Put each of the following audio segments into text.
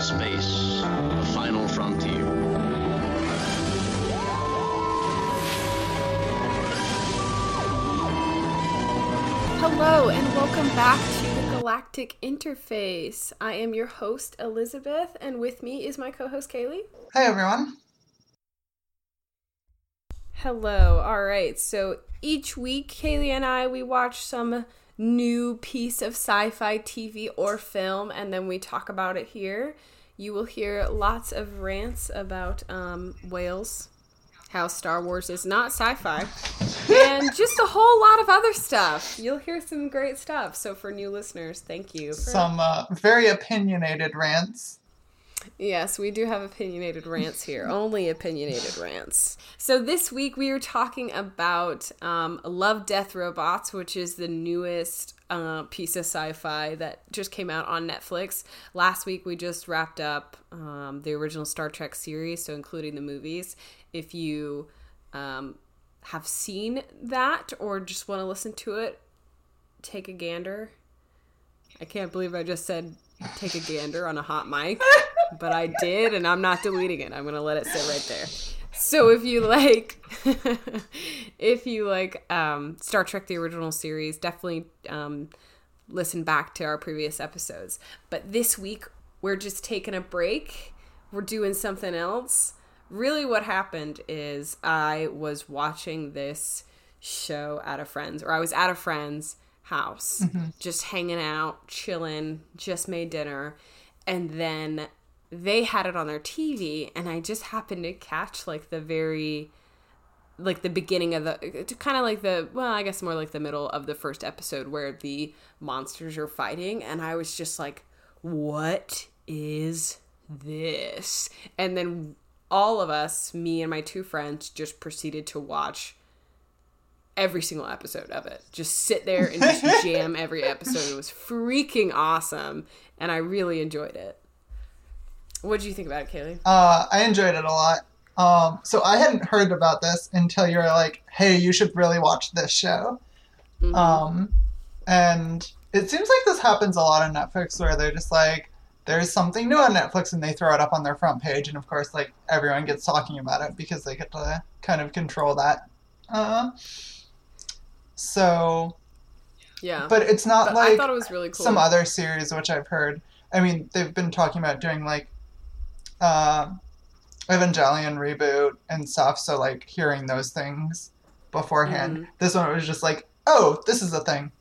Space, the final frontier. Hello, and welcome back to the Galactic Interface. I am your host, Elizabeth, and with me is my co host, Kaylee. Hi, everyone. Hello. All right. So each week, Kaylee and I, we watch some new piece of sci fi TV or film, and then we talk about it here. You will hear lots of rants about um, whales, how Star Wars is not sci fi, and just a whole lot of other stuff. You'll hear some great stuff. So, for new listeners, thank you. For- Some uh, very opinionated rants. Yes, we do have opinionated rants here. Only opinionated rants. So this week we are talking about um, Love, Death, Robots, which is the newest uh, piece of sci-fi that just came out on Netflix. Last week we just wrapped up um, the original Star Trek series, so including the movies. If you um, have seen that or just want to listen to it, take a gander. I can't believe I just said take a gander on a hot mic, but I did, and I'm not deleting it. I'm gonna let it sit right there. So if you like, if you like um, Star Trek: The Original Series, definitely um, listen back to our previous episodes. But this week we're just taking a break. We're doing something else. Really, what happened is I was watching this show at a friend's, or I was at a friend's house, just hanging out, chilling, just made dinner, and then they had it on their TV, and I just happened to catch like the very like the beginning of the kind of like the well i guess more like the middle of the first episode where the monsters are fighting and i was just like what is this? And then all of us me and my two friends just proceeded to watch every single episode of it. Just sit there and just jam every episode. It was freaking awesome and i really enjoyed it what did you think about it kaylee Uh, I enjoyed it a lot. Um, so I hadn't heard about this until you were like, "Hey, you should really watch this show." Mhm. Um, and it seems like this happens a lot on Netflix, where they're just like, "There's something new on Netflix," and they throw it up on their front page, and of course, like everyone gets talking about it because they get to kind of control that. Uh, so, yeah but it's not But like i thought it was really cool some other series which I've heard. I mean, they've been talking about doing like uh, Evangelion reboot and stuff. So like hearing those things beforehand. Mhm. This one was just like, oh, this is a thing.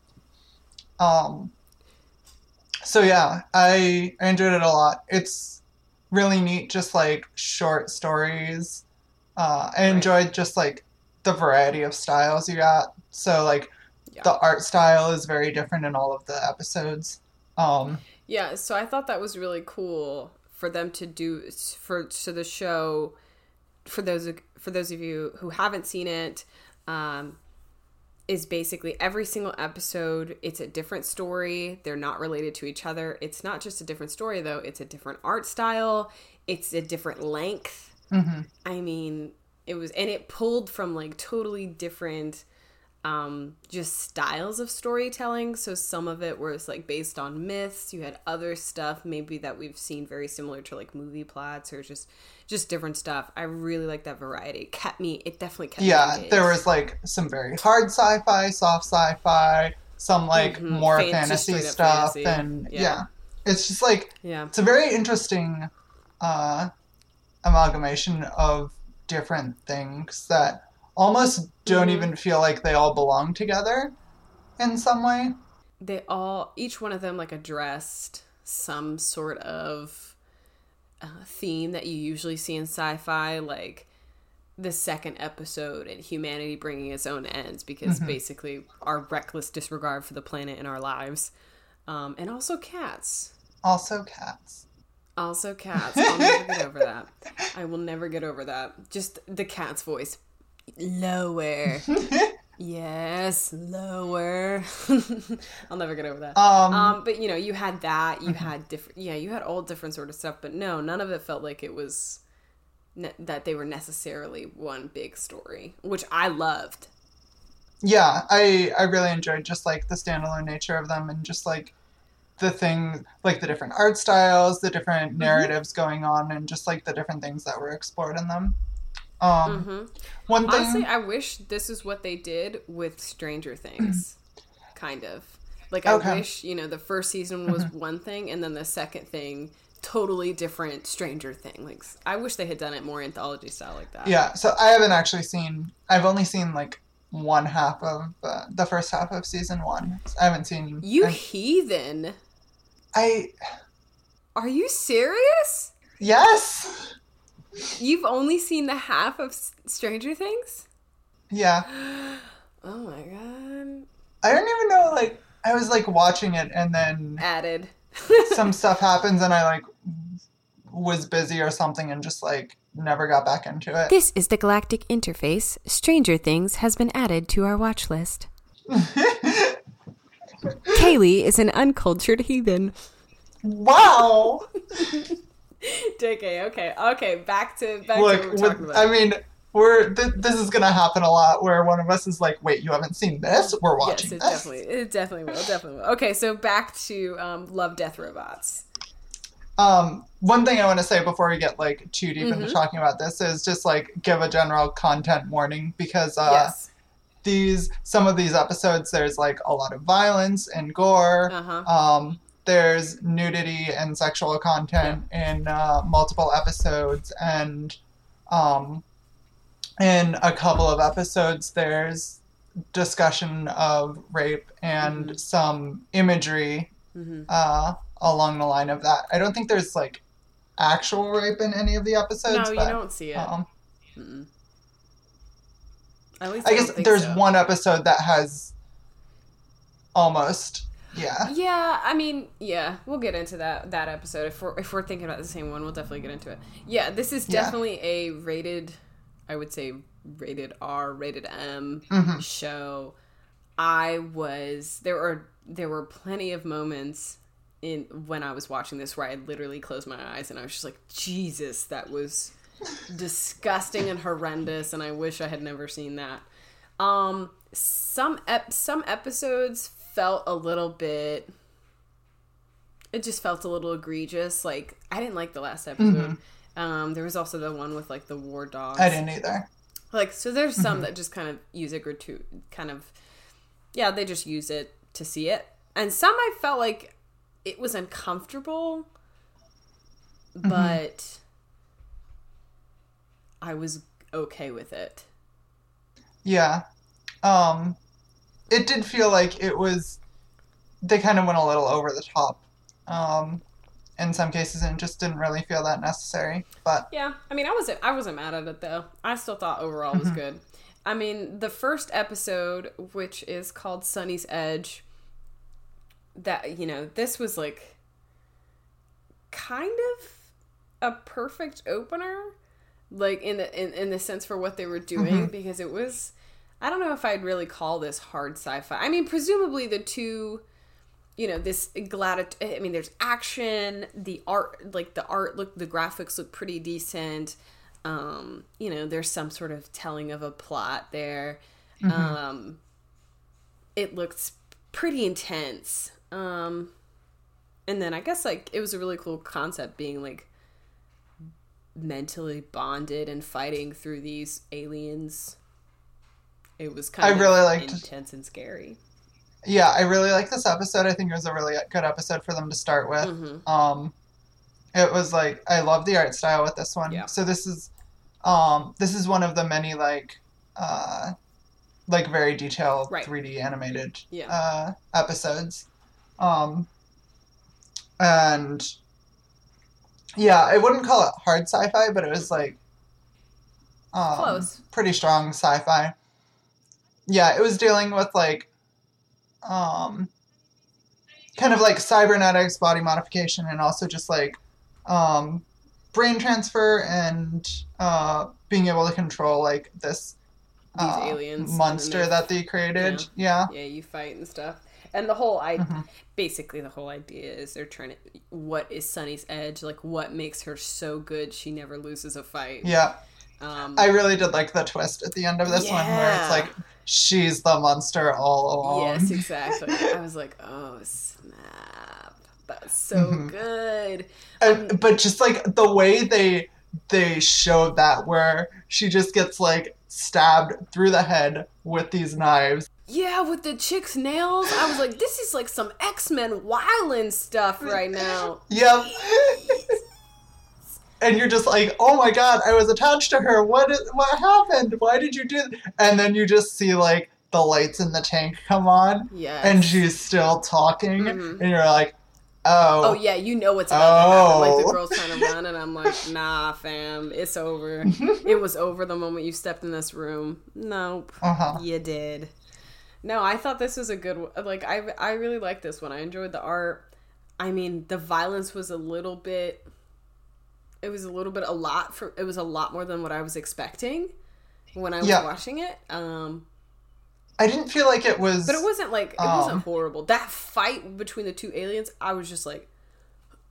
Um. So yeah, I I enjoyed it a lot. It's really neat, just like short stories. Uh, I Right. enjoyed just like the variety of styles you got. So like Yeah. the art style is very different in all of the episodes. Um, Yeah, so I thought that was really cool for them to do for so the show for those of- for those of you who haven't seen it um is basically every single episode it's a different story. They're not related to each other. It's not just a different story though. It's a different art style. It's a different length. Mhm. I mean, it was, and it pulled from like totally different, um, just styles of storytelling. So some of it was like based on myths. You had other stuff maybe that we've seen very similar to like movie plots or just, just different stuff. I really like that variety. It kept me. It definitely kept. Yeah, there was like some very hard sci-fi, soft sci-fi, some like Mhm. more Fan- fantasy stuff, fantasy. and Yeah. yeah. it's just like Yeah. it's a very interesting uh, amalgamation of different things that almost don't Mhm. even feel like they all belong together in some way. they all each one of them like addressed some sort of uh, theme that you usually see in sci-fi like the second episode and humanity bringing its own ends because basically our reckless disregard for the planet and our lives. Um, and also cats. Also, cats. also cats. I'll never get over that. I will never get over that. Just the cat's voice lower yes lower i'll never get over that Um, um, but you know, you had that. You had different. Yeah, you had all different sort of stuff. But no, none of it felt like it was ne- that they were necessarily one big story, which I loved. yeah, I I really enjoyed just like the standalone nature of them and just like the thing like the different art styles, the different narratives going on, and just like the different things that were explored in them. Um, mm-hmm. One thing, Honestly, I wish this is what they did with Stranger Things. kind of. Like, I Okay. wish, you know, the first season was one thing and then the second thing, totally different Stranger Thing. Like, I wish they had done it more anthology style like that. yeah. So I haven't actually seen. I've only seen like one half of uh, the first half of season one. I haven't seen. You I, heathen. I Are you serious? yes. You've only seen the half of Stranger Things? Yeah. Oh my god. I don't even know. Like I was like watching it, and then Added. some stuff happens, and I like was busy or something, and just like never got back into it. This is the Galactic Interface. Stranger Things has been added to our watch list. Kaylee is an uncultured heathen. wow. JK, okay. Okay, back to back to Look, we're with. I mean, we're th- this is gonna happen a lot where one of us is like, "Wait, you haven't seen this? We're watching yes, it this." definitely it definitely will, definitely will. Okay, so back to um, Love Death Robots. Um, one thing I want to say before we get like too deep Mm-hmm. into talking about this is just like give a general content warning because uh, yes. these some of these episodes there's like a lot of violence and gore. Uh-huh. Um, there's nudity and sexual content in uh, multiple episodes, and um, in a couple of episodes, there's discussion of rape and Mhm. some imagery hmm uh, along the line of that. I don't think there's like actual rape in any of the episodes. No, you don't see it. Um. At least I don't guess there's so. one episode that has almost. Yeah. Yeah, I mean, yeah, we'll get into that that episode if we're if we're thinking about the same one. We'll definitely get into it. Yeah, this is Yeah. definitely a rated, I would say rated R, rated M Mhm. show. I was there were there were plenty of moments in when I was watching this where I literally closed my eyes and I was just like, Jesus, that was disgusting and horrendous, and I wish I had never seen that. Um, some ep- some episodes felt a little bit. It just felt a little egregious. Like I didn't like the last episode. Um, there was also the one with like the war dogs. I didn't either. Like so, there's some that just kind of use it gratu- kind of, yeah, they just use it to see it, and some I felt like it was uncomfortable, but I was okay with it. Yeah. Um, it did feel like it was. They kind of went a little over the top. Um, in some cases, and just didn't really feel that necessary. But Yeah, I mean, I wasn't I wasn't mad at it though. I still thought overall was good. I mean, the first episode, which is called Sonnie's Edge, that you know, this was like kind of a perfect opener, like in the in, in the sense for what they were doing because it was. I don't know if I'd really call this hard sci-fi. I mean, presumably the two you know this glad i mean there's action the art like the art look the graphics look pretty decent. Um you know there's some sort of telling of a plot there. Um it looks pretty intense. Um and then i guess like it was a really cool concept being like mentally bonded and fighting through these aliens it was kind I of really liked- intense and scary yeah, I really like this episode. I think it was a really good episode for them to start with. Mhm. Um, it was like I love the art style with this one. Yeah. So this is, um, this is one of the many like, uh, like very detailed Right. 3D animated Yeah. uh, episodes. Um, and yeah, I wouldn't call it hard sci-fi, but it was like um, Close. pretty strong sci-fi. Yeah, it was dealing with like um kind of like cybernetics, body modification, and also just like um brain transfer and uh being able to control like this These uh, aliens, monster that they created. Yeah. yeah you fight and stuff and the whole i Mhm. basically the whole idea is they're trying to what is Sonnie's edge like what makes her so good she never loses a fight Yeah. um I really did like the twist at the end of this one where it's like she's the monster all along. yes exactly i was like oh snap That's so Mhm. good. And, but just like the way they they showed that where she just gets like stabbed through the head with these knives Yeah, with the chick's nails, I was like, this is like some X Men wildin' stuff right now. yep and you're just like oh my god i was attached to her what is, what happened why did you do th-" and then you just see like the lights in the tank come on Yeah. and she's still talking Mhm. and you're like oh Oh yeah, you know what's about to happen. Like the Oh. girl's trying to run, and I'm like, nah, fam, it's over. it was over the moment you stepped in this room. Nope, uh-huh you did. No, I thought this was a good. one. Like I, I really liked this one. I enjoyed the art. I mean, the violence was a little bit. It was a little bit a lot for. It was a lot more than what I was expecting when I was Yeah. watching it. Um, i didn't feel like it was but it wasn't like it Um, wasn't horrible. That fight between the two aliens, I was just like,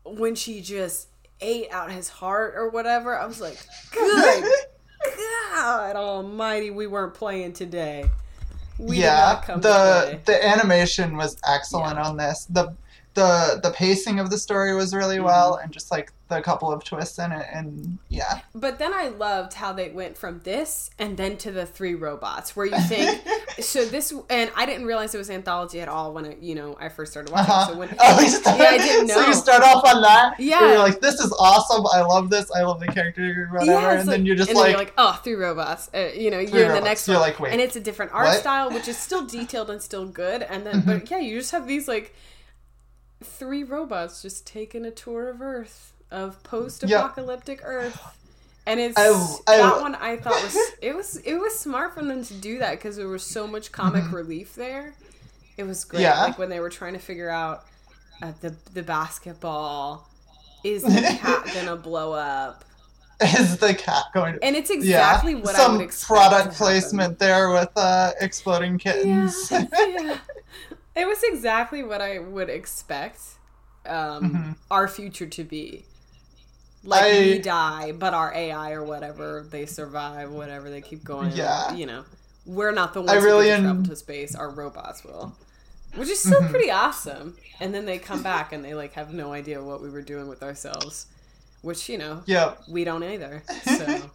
when she just ate out his heart or whatever, I was like, good God Almighty, we weren't playing today. We yeah not come to the the animation was excellent Yeah. on this the the the pacing of the story was really Mm-hmm. well and just like the couple of twists in it and yeah But then I loved how they went from this and then to the three robots, where you think so. This and I didn't realize it was anthology at all when it, you know I first started watching. uh-huh. So when oh, you start, yeah, I didn't know so you start off on that Yeah. you're like this is awesome i love this i love the character whatever Yeah, and like- then you're just like, you're like, oh, three robots. Uh, you know, you're in the next You're one, like, wait, and it's a different art what? style, which is still detailed and still good. And then, Mm-hmm. but yeah, you just have these like three robots just taking a tour of Earth, of post-apocalyptic Earth. And it's I- I- that one I thought was it was it was smart for them to do that because there was so much comic relief there. It was great. Mm-hmm. Yeah. Like when they were trying to figure out uh, the the basketball. Is the cat gonna blow up? is the cat going to And it's yeah exactly what I some would expect. product placement there with uh exploding kittens Yeah, yeah. It was exactly what I would expect um, Mhm. our future to be. Like I- we die, but our AI or whatever they survive, whatever they keep going. Yeah. you know, we're not the ones I really who get to en- travel to space. Our robots will, which is still Mhm. pretty awesome. And then they come back and they like have no idea what we were doing with ourselves, which you know yep we don't either. So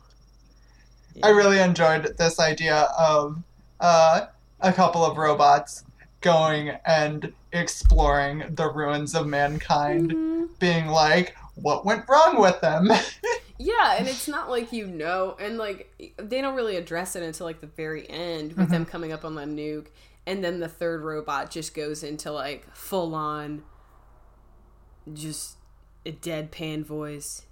I really enjoyed this idea of uh, a couple of robots going and exploring the ruins of mankind, Mhm. being like, what went wrong with them? Yeah, and it's not like you know, and like they don't really address it until like the very end with them coming up on the nuke, and then the third robot just goes into like full on, just a deadpan voice.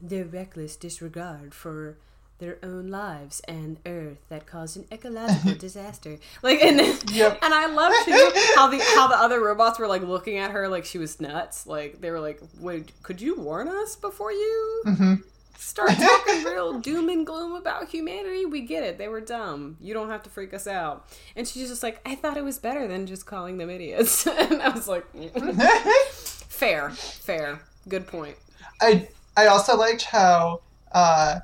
Their reckless disregard for their own lives and Earth that caused an ecological disaster. Like, and then, Yep. and I love how the how the other robots were like looking at her like she was nuts. Like they were like, "Wait, could you warn us before you?" Mhm. start talking real doom and gloom about humanity, we get it. They were dumb. You don't have to freak us out. And she's just like, I thought it was better than just calling them idiots. and I was like, "Mm, fair, fair, good point. I I also liked how uh,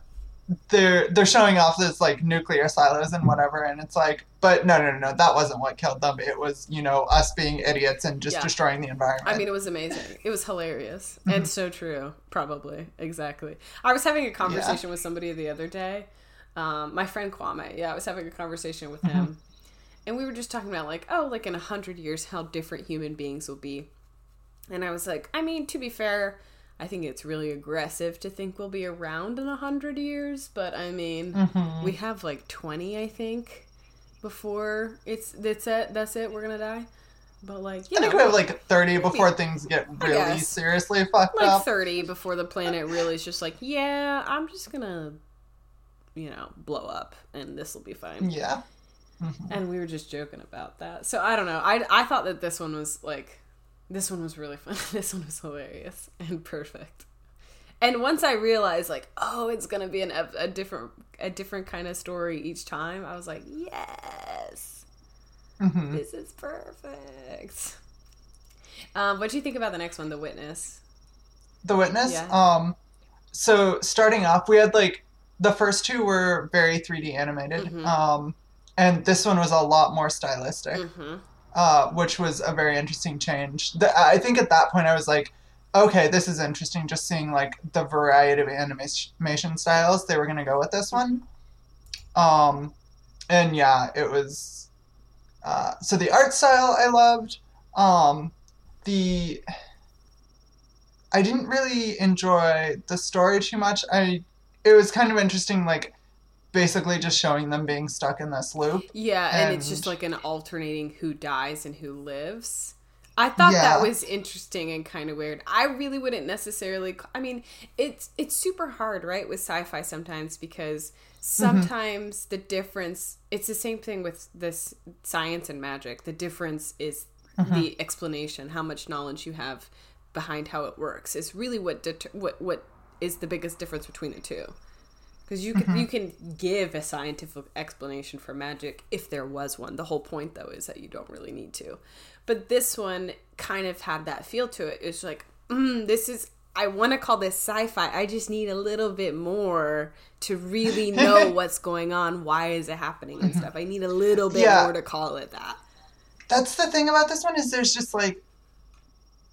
they're they're showing off this like nuclear silos and whatever, and it's like, but no, no, no, no, that wasn't what killed them. It was you know us being idiots and just Yeah. destroying the environment. I mean, it was amazing. It was hilarious and so true. Probably exactly. I was having a conversation with somebody the other day. Um, my friend Kwame. Yeah, I was having a conversation with him, and we were just talking about like, oh, like in a hundred years, how different human beings will be. And I was like, I mean, to be fair, I think it's really aggressive to think we'll be around in a hundred years. But I mean, Mhm. we have like twenty, I think, before it's that's it. That's it. We're gonna die. But like, you I think we have like 30 before things get really seriously fucked up. like 30 before the planet really is just like, yeah, I'm just gonna, you know, blow up and this will be fine. Yeah. And we were just joking about that. So I don't know. I, I thought that this one was like, this one was really fun. this one was hilarious and perfect. And once I realized, like, oh, it's gonna be an, a different, a different kind of story each time, I was like, yes, hmm this is perfect. Um, what do you think about the next one, The Witness? The Witness. Yeah. Um, so starting off, we had like the first two were very 3D animated, Mhm. um, and this one was a lot more stylistic. Mm-hmm. Uh, which was a very interesting change. The, I think at that point I was like, okay, this is interesting. Just seeing like the variety of animation styles they were gonna go with this one. Um, and yeah, it was. Uh, so the art style I loved. Um, the I didn't really enjoy the story too much. I it was kind of interesting, like basically just showing them being stuck in this loop. Yeah, and, it's just like an alternating who dies and who lives. I thought Yeah. that was interesting and kind of weird. I really wouldn't necessarily. I mean, it's it's super hard, right, with sci-fi sometimes because mm-hmm. sometimes the difference. It's the same thing with this science and magic. The difference is mm-hmm. the explanation, how much knowledge you have behind how it works. Is really what deter- what what is the biggest difference between the two. Because you can you can give a scientific explanation for magic if there was one. The whole point though is that you don't really need to. But this one kind of had that feel to it. It's like, mm, this is I want to call this sci-fi. I just need a little bit more to really know what's going on. Why is it happening and stuff? I need a little bit Yeah. more to call it that. That's the thing about this one is there's just like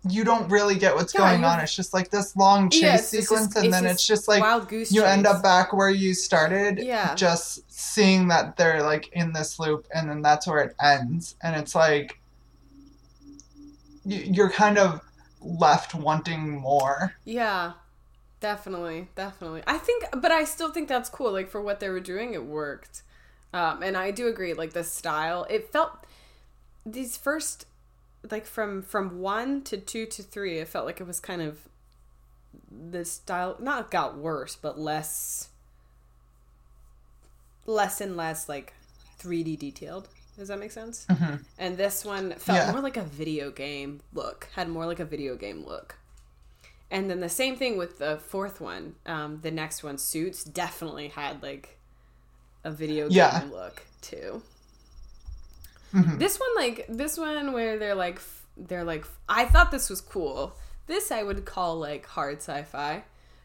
you don't really get what's Yeah, going on. It's just like this long chase Yeah, it's just- sequence, and then it's just like you end up back where you started. Yeah. Just seeing that they're like in this loop, and then that's where it ends, and it's like you- you're kind of left wanting more. Yeah, definitely, definitely. I think, but I still think that's cool. Like for what they were doing, it worked. Um, and I do agree. Like the style, it felt these first, like from from one to two to three, it felt like it was kind of the style. Not got worse, but less, less and less like 3D detailed. Does that make sense? And this one felt Yeah. more like a video game look. Had more like a video game look. And then the same thing with the fourth one. Um, the next one, Suits, definitely had like a video game Yeah. look too. Mhm. This one, like this one, where they're like, they're like, I thought this was cool. This I would call like hard sci-fi.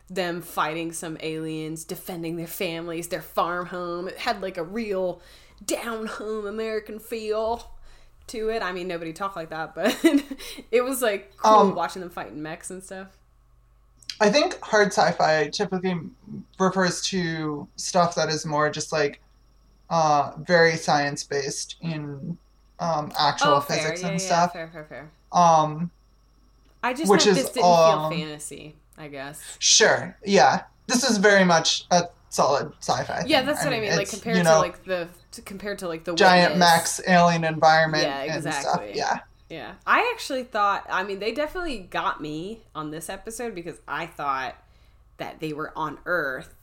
Them fighting some aliens, defending their families, their farm home. It had like a real down home American feel to it. I mean, nobody talked like that, but it was like cool Um, watching them fighting mechs and stuff. I think hard sci-fi typically refers to stuff that is more just like uh, very science-based in um, actual oh, physics yeah, and yeah, stuff. Fair, fair, fair. Um, I just Which is, this didn't um, feel fantasy. I guess. Sure. Yeah. This is very much a solid sci-fi. Yeah, thing. that's what I mean. Like compared you know, to like the to, compared to like the giant Witness. mechs alien environment Yeah, and stuff. exactly. Yeah. Yeah, I actually thought. I mean, they definitely got me on this episode because I thought that they were on Earth,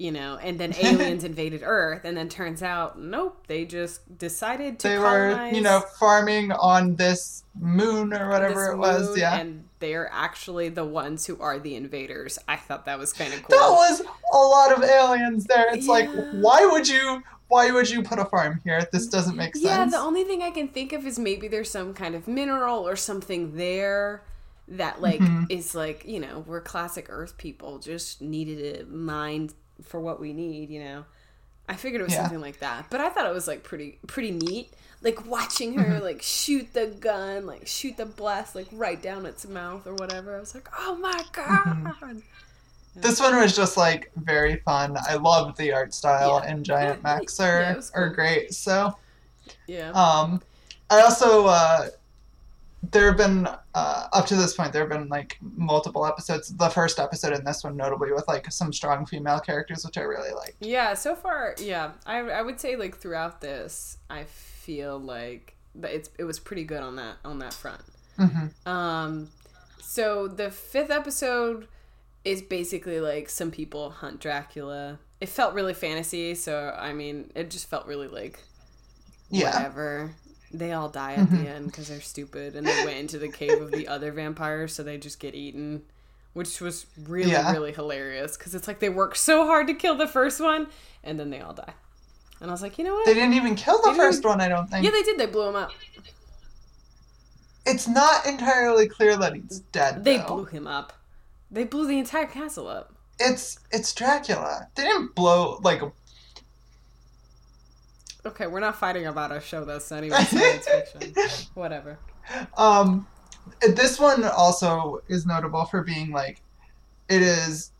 you know, and then aliens invaded Earth, and then turns out, nope, they just decided to They colonize were, you know, farming on this moon or whatever this it was. Yeah. and they're actually the ones who are the invaders. I thought that was kind of cool. That was a lot of aliens there. It's like, why would you? Why would you put a farm here? This doesn't make sense. Yeah, the only thing I can think of is maybe there's some kind of mineral or something there that like Mm-hmm. is like, you know, we're classic earth people, just needed a mind for what we need, you know. I figured it was Yeah. something like that. But I thought it was like pretty pretty neat. Like watching her Mm-hmm. like shoot the gun, like shoot the blast like right down its mouth or whatever. I was like, "Oh my Mm-hmm. god." This one was just like very fun. I loved the art style Yeah. and Giant mechs are, it was are great. So Yeah. Um, I also uh, there have been uh, up to this point there have been like multiple episodes. The first episode in this one, notably with like some strong female characters, which I really like Yeah, so far, yeah, I, I would say like throughout this, I feel like that it's it was pretty good on that on that front. hmm Um, so the fifth episode is basically like some people hunt Dracula. It felt really fantasy, so I mean, it just felt really like Yeah, whatever. They all die at the mm-hmm. end because they're stupid, and they went into the cave of the other vampires, so they just get eaten, which was really Yeah. really hilarious because it's like they worked so hard to kill the first one, and then they all die. And I was like, you know what? they didn't even kill the They first one. I don't think. yeah, they did. They blew him up. it's not entirely clear that he's dead. They though. blew him up. They blew the entire castle up. It's it's Dracula. They didn't blow like. Okay, we're not fighting about a show that's not even science fiction. Whatever. Um, this one also is notable for being like, it is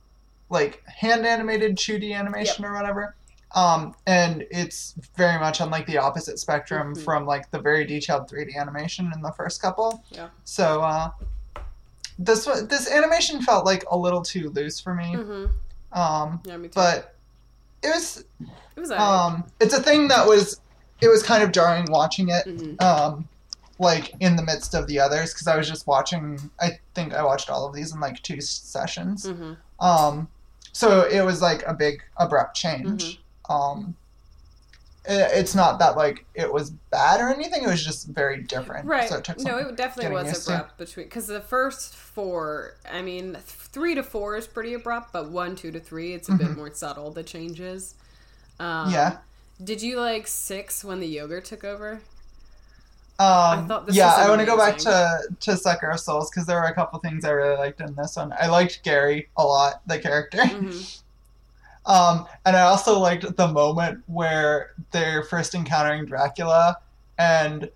like hand animated 2D animation or whatever. Um, and it's very much on like the opposite spectrum Mhm. from like the very detailed 3D animation in the first couple. Yeah. So uh, this one, this animation felt like a little too loose for me. Mm-hmm. Um, Yeah, me too. but it was it was um, it's a thing that was it was kind of jarring watching it Mhm. um, like in the midst of the others because I was just watching. I think I watched all of these in like two sessions. Mhm. Um, so it was like a big abrupt change. Mm-hmm. Um, it's not that like it was bad or anything. It was just very different. Right. So it took no, it definitely was used to. abrupt between because the first four. I mean, three to four is pretty abrupt, but one, two to three, it's a bit more subtle. The changes. Um, Mm-hmm. yeah. Did you like six when the yogurt took over? Um, thought this yeah, I want to go back to to Sucker of Souls because there were a couple things I really liked in this one. I liked Gary a lot, the character. Mhm. Um, and I also liked the moment where they're first encountering Dracula, and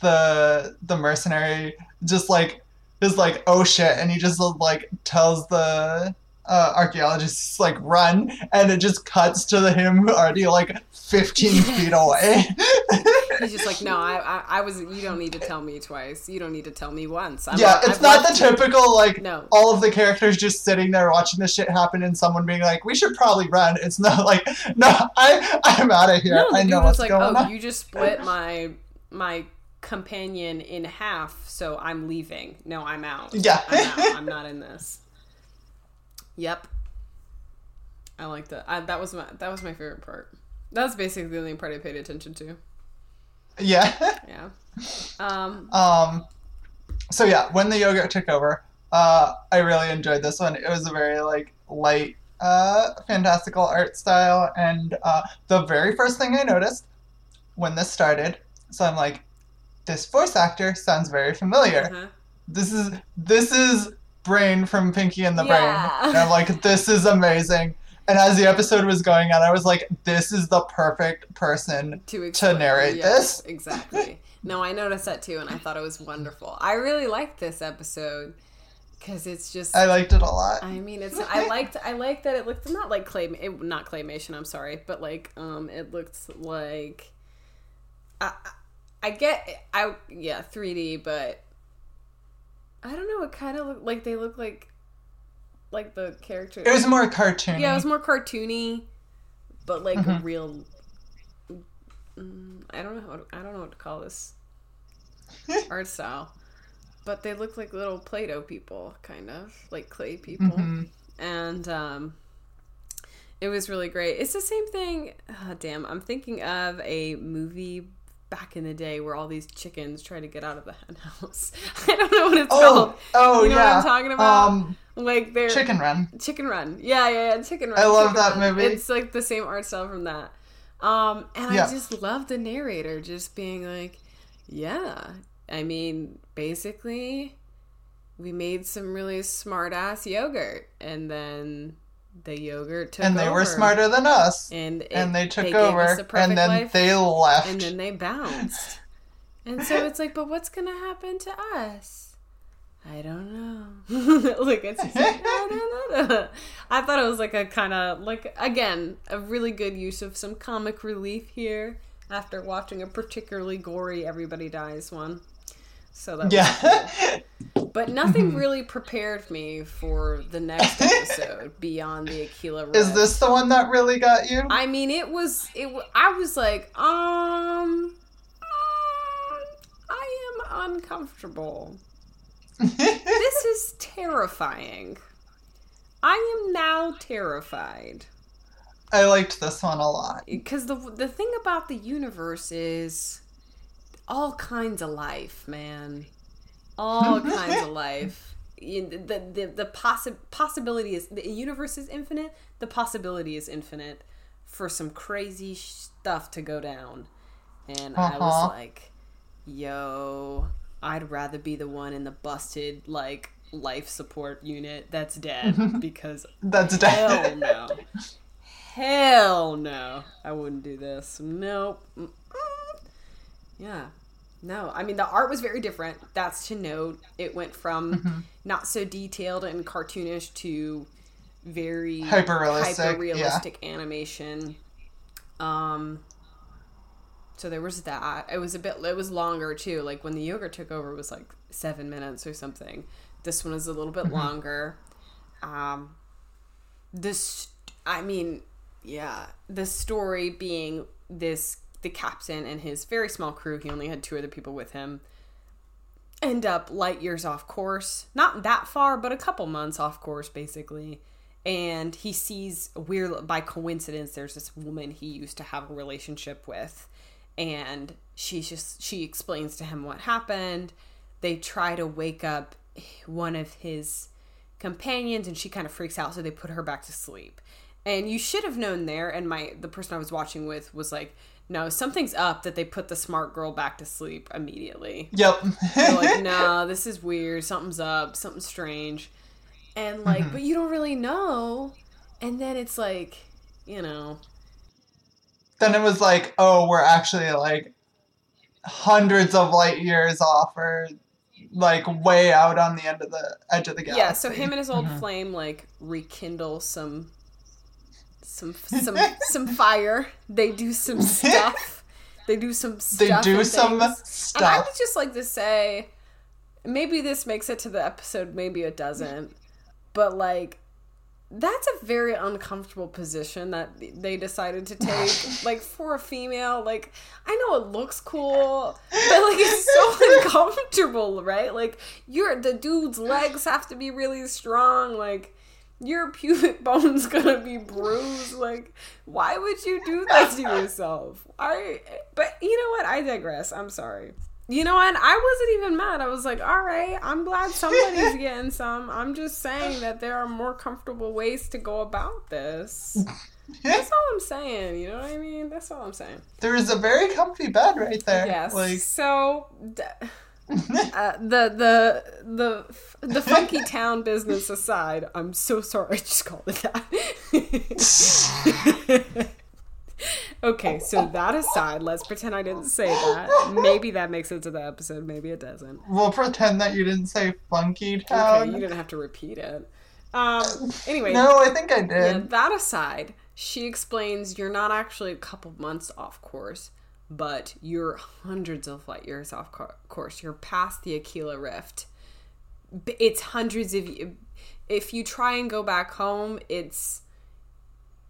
the the mercenary just like is like, "Oh shit!" and he just like tells the uh, archaeologists like run, and it just cuts to the him already like fifteen feet away. He's just like, no, I, I, I was. You don't need to tell me twice. You don't need to tell me once. I'm yeah, I've it's not the typical like No. all of the characters just sitting there watching this shit happen and someone being like, "We should probably run." It's not like, no, I I'm out of here. No, I know what's like, going oh, on. you just split my my companion in half, so I'm leaving. No, I'm out. Yeah. I'm out. I'm not in this. Yep. I like that. I, that was my that was my favorite part. That was basically the only part I paid attention to. Yeah. Yeah. Um. um. So yeah, when the yogurt took over, uh, I really enjoyed this one. It was a very like light, uh, fantastical art style, and uh, the very first thing I noticed when this started, so I'm like, this voice actor sounds very familiar. uh-huh. this is this is Brain from Pinky and the Yeah. Brain. And I'm like, this is amazing. And as the episode was going on, I was like, this is the perfect person. to, explain, narrate yes, this. Exactly. No, I noticed that too, and I thought it was wonderful. I really liked this episode because it's just. I liked it a lot. I mean, it's. I liked. I liked that it looked not like clay. It, not claymation. I'm sorry, but like, um, it looked like. I, I- I get. I yeah, 3D, but. I don't know. It kind of looked like they look like. Like the character. It was more cartoony. Yeah, it was more cartoony, but like Mhm. real. Mm, I don't know. How to, I don't know what to call this art style, but they look like little Play-Doh people, kind of like clay people, Mhm. and um, it was really great. It's the same thing. ah, damn, I'm thinking of a movie back in the day where all these chickens try to get out of the hen house. I don't know what it's Oh, called. oh You know what yeah. I'm talking about? Um, Like they're Chicken Run. Chicken Run. Yeah, yeah, yeah. Chicken Run. I love Chicken that Run. movie. It's like the same art style from that. Um, and Yeah. I just love the narrator just being like, yeah. I mean, basically, we made some really smart ass yogurt, and then the yogurt took And they were smarter than us. and it- and they took us over. And then life, they left. and then they bounced. And so it's like, but what's gonna happen to us? I don't know. like it's just like, I don't know. I thought it was like a kind of like again a really good use of some comic relief here after watching a particularly gory everybody dies one. So that yeah. cool. But nothing really prepared me for the next episode beyond the Aquila. Is this the one that really got you? I mean, it was. It. I was like, um, um, I am uncomfortable. This is terrifying. I am now terrified I liked this one a lot. because the the thing about the universe is all kinds of life, man. All kinds of life. You- The the the possi- possibility is the universe is infinite. The possibility is infinite for some crazy stuff to go down. And I Uh-huh. was like, "Yo, I'd rather be the one in the busted like life support unit that's dead because That's dead. hell dead. no." hell no, I wouldn't do this. Nope. Yeah. No, I mean the art was very different. That's to note. It went from not so detailed and cartoonish to very Hyper-realistic, hyper-realistic animation. Um. So there was that. It was a bit. It was longer too. Like when the yogurt took over, it was like seven minutes or something. This one is a little bit longer. Um. This. I mean, yeah. The story being this the captain and his very small crew, he only had two other people with him, end up light years off course. Not that far, but a couple months off course, basically. And he sees weird by coincidence there's this woman he used to have a relationship with and she's just she explains to him what happened. They try to wake up one of his companions and she kind of freaks out so they put her back to sleep. And you should have known there and my the person I was watching with was like no, something's up that they put the smart girl back to sleep immediately. Yep. Like, no, this is weird. Something's up. Something's strange. And like, mm-hmm. but you don't really know. And then it's like, you know, then it was like, oh, we're actually like hundreds of light years off, or like way out on the end of the edge of the galaxy. yeah. So him and his old mm-hmm. flame like rekindle some, some, some, some fire. They do some stuff. They do some they stuff. do and some things. And I would just like to say, maybe this makes it to the episode, maybe it doesn't. But like, that's a very uncomfortable position that they decided to take. like for a female, like I know it looks cool, but like it's so uncomfortable, right? Like you're the dude's legs have to be really strong, like. Your pubic bone's gonna be bruised. Like, why would you do that to yourself? I, but you know what? I digress. I'm sorry. You know what? I wasn't even mad. I was like, all right, I'm glad somebody's getting some. I'm just saying that there are more comfortable ways to go about this. That's all I'm saying. You know what I mean? That's all I'm saying. There is a very comfy bed right there. Yes. Like so, d- uh, the the the the funky town business aside, I'm so sorry. I just called it that. okay, so that aside, let's pretend I didn't say that. Maybe that makes it to the episode. Maybe it doesn't. we'll pretend that you didn't say funky town. Okay, you didn't have to repeat it. Um. Anyway, no, I think I did. Yeah, that aside, she explains you're not actually a couple months off course, but you're hundreds of light years off course. You're past the Aquila Rift. It's hundreds of. If you try and go back home, it's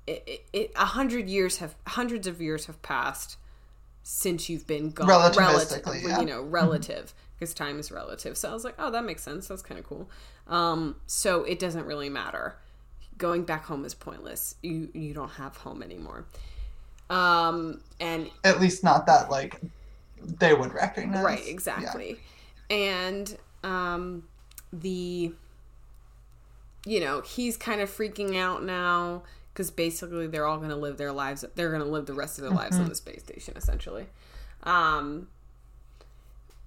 it, a hundred years have hundreds of years have passed since you've been gone. Relativistically, Relative, yeah. you know, relative because time is relative. So I was like, oh, that makes sense. That's kind of cool. Um, so it doesn't really matter. Going back home is pointless. You you don't have home anymore. Um, and At least not that like they would recognize. right, exactly. And um, the you know he's kind of freaking out now because basically they're all going to live their lives. They're going to live the rest of their lives on the space station, essentially. Um,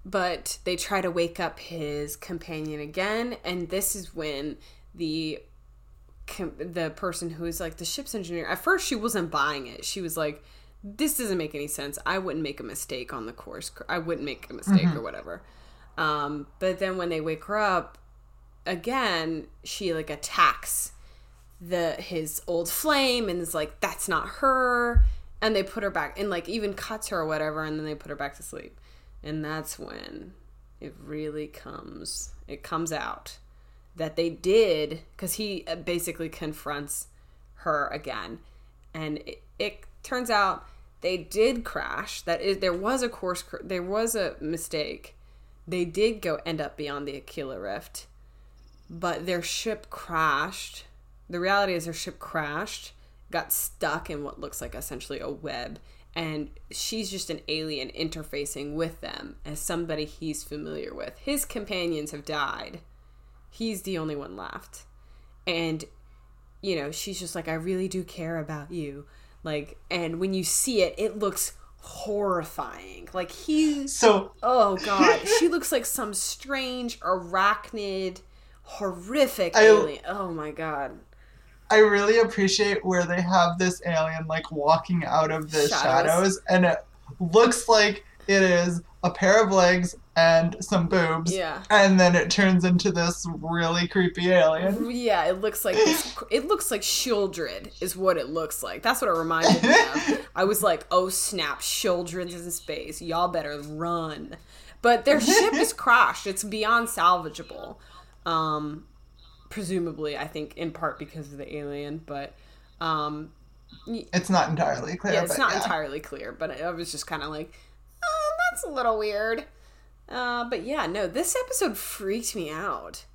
but they try to wake up his companion again, and this is when the com- the person who is like the ship's engineer. At first, she wasn't buying it. She was like, "This doesn't make any sense. I wouldn't make a mistake on the course. I wouldn't make a mistake or whatever." Um, but then when they wake her up again, she like attacks the his old flame and is like, "That's not her." And they put her back and like even cuts her or whatever, and then they put her back to sleep. And that's when it really comes it comes out that they did because he uh, basically confronts her again. And it, it turns out they did crash. That is, there was a course there was a mistake. They did go end up beyond the aquila rift but their ship crashed. The reality is their ship crashed got stuck in what looks like essentially a web and she's just an alien interfacing with them as somebody he's familiar with. His companions have died he's the only one left. And you know she's just like i really do care about you. Like and when you see it it looks horrifying. Like he's So oh god. She looks like some strange arachnid horrific I- alien. Oh my god. I really appreciate where they have this alien like walking out of the Shadows. shadows, and it looks like it is a pair of legs and some boobs. Yeah. And then it turns into this really creepy alien. Yeah, it looks like this, it looks like Shieldred is what it looks like. That's what it reminded me of. I was like, oh snap, Shieldred's in space. Y'all better run. But their ship is crashed. It's beyond salvageable. Um, presumably, I think in part because of the alien, but um, It's not entirely clear. yeah, it's not yeah. entirely clear. But I was just kind of like, oh, that's a little weird. Uh, but yeah, no, this episode freaked me out.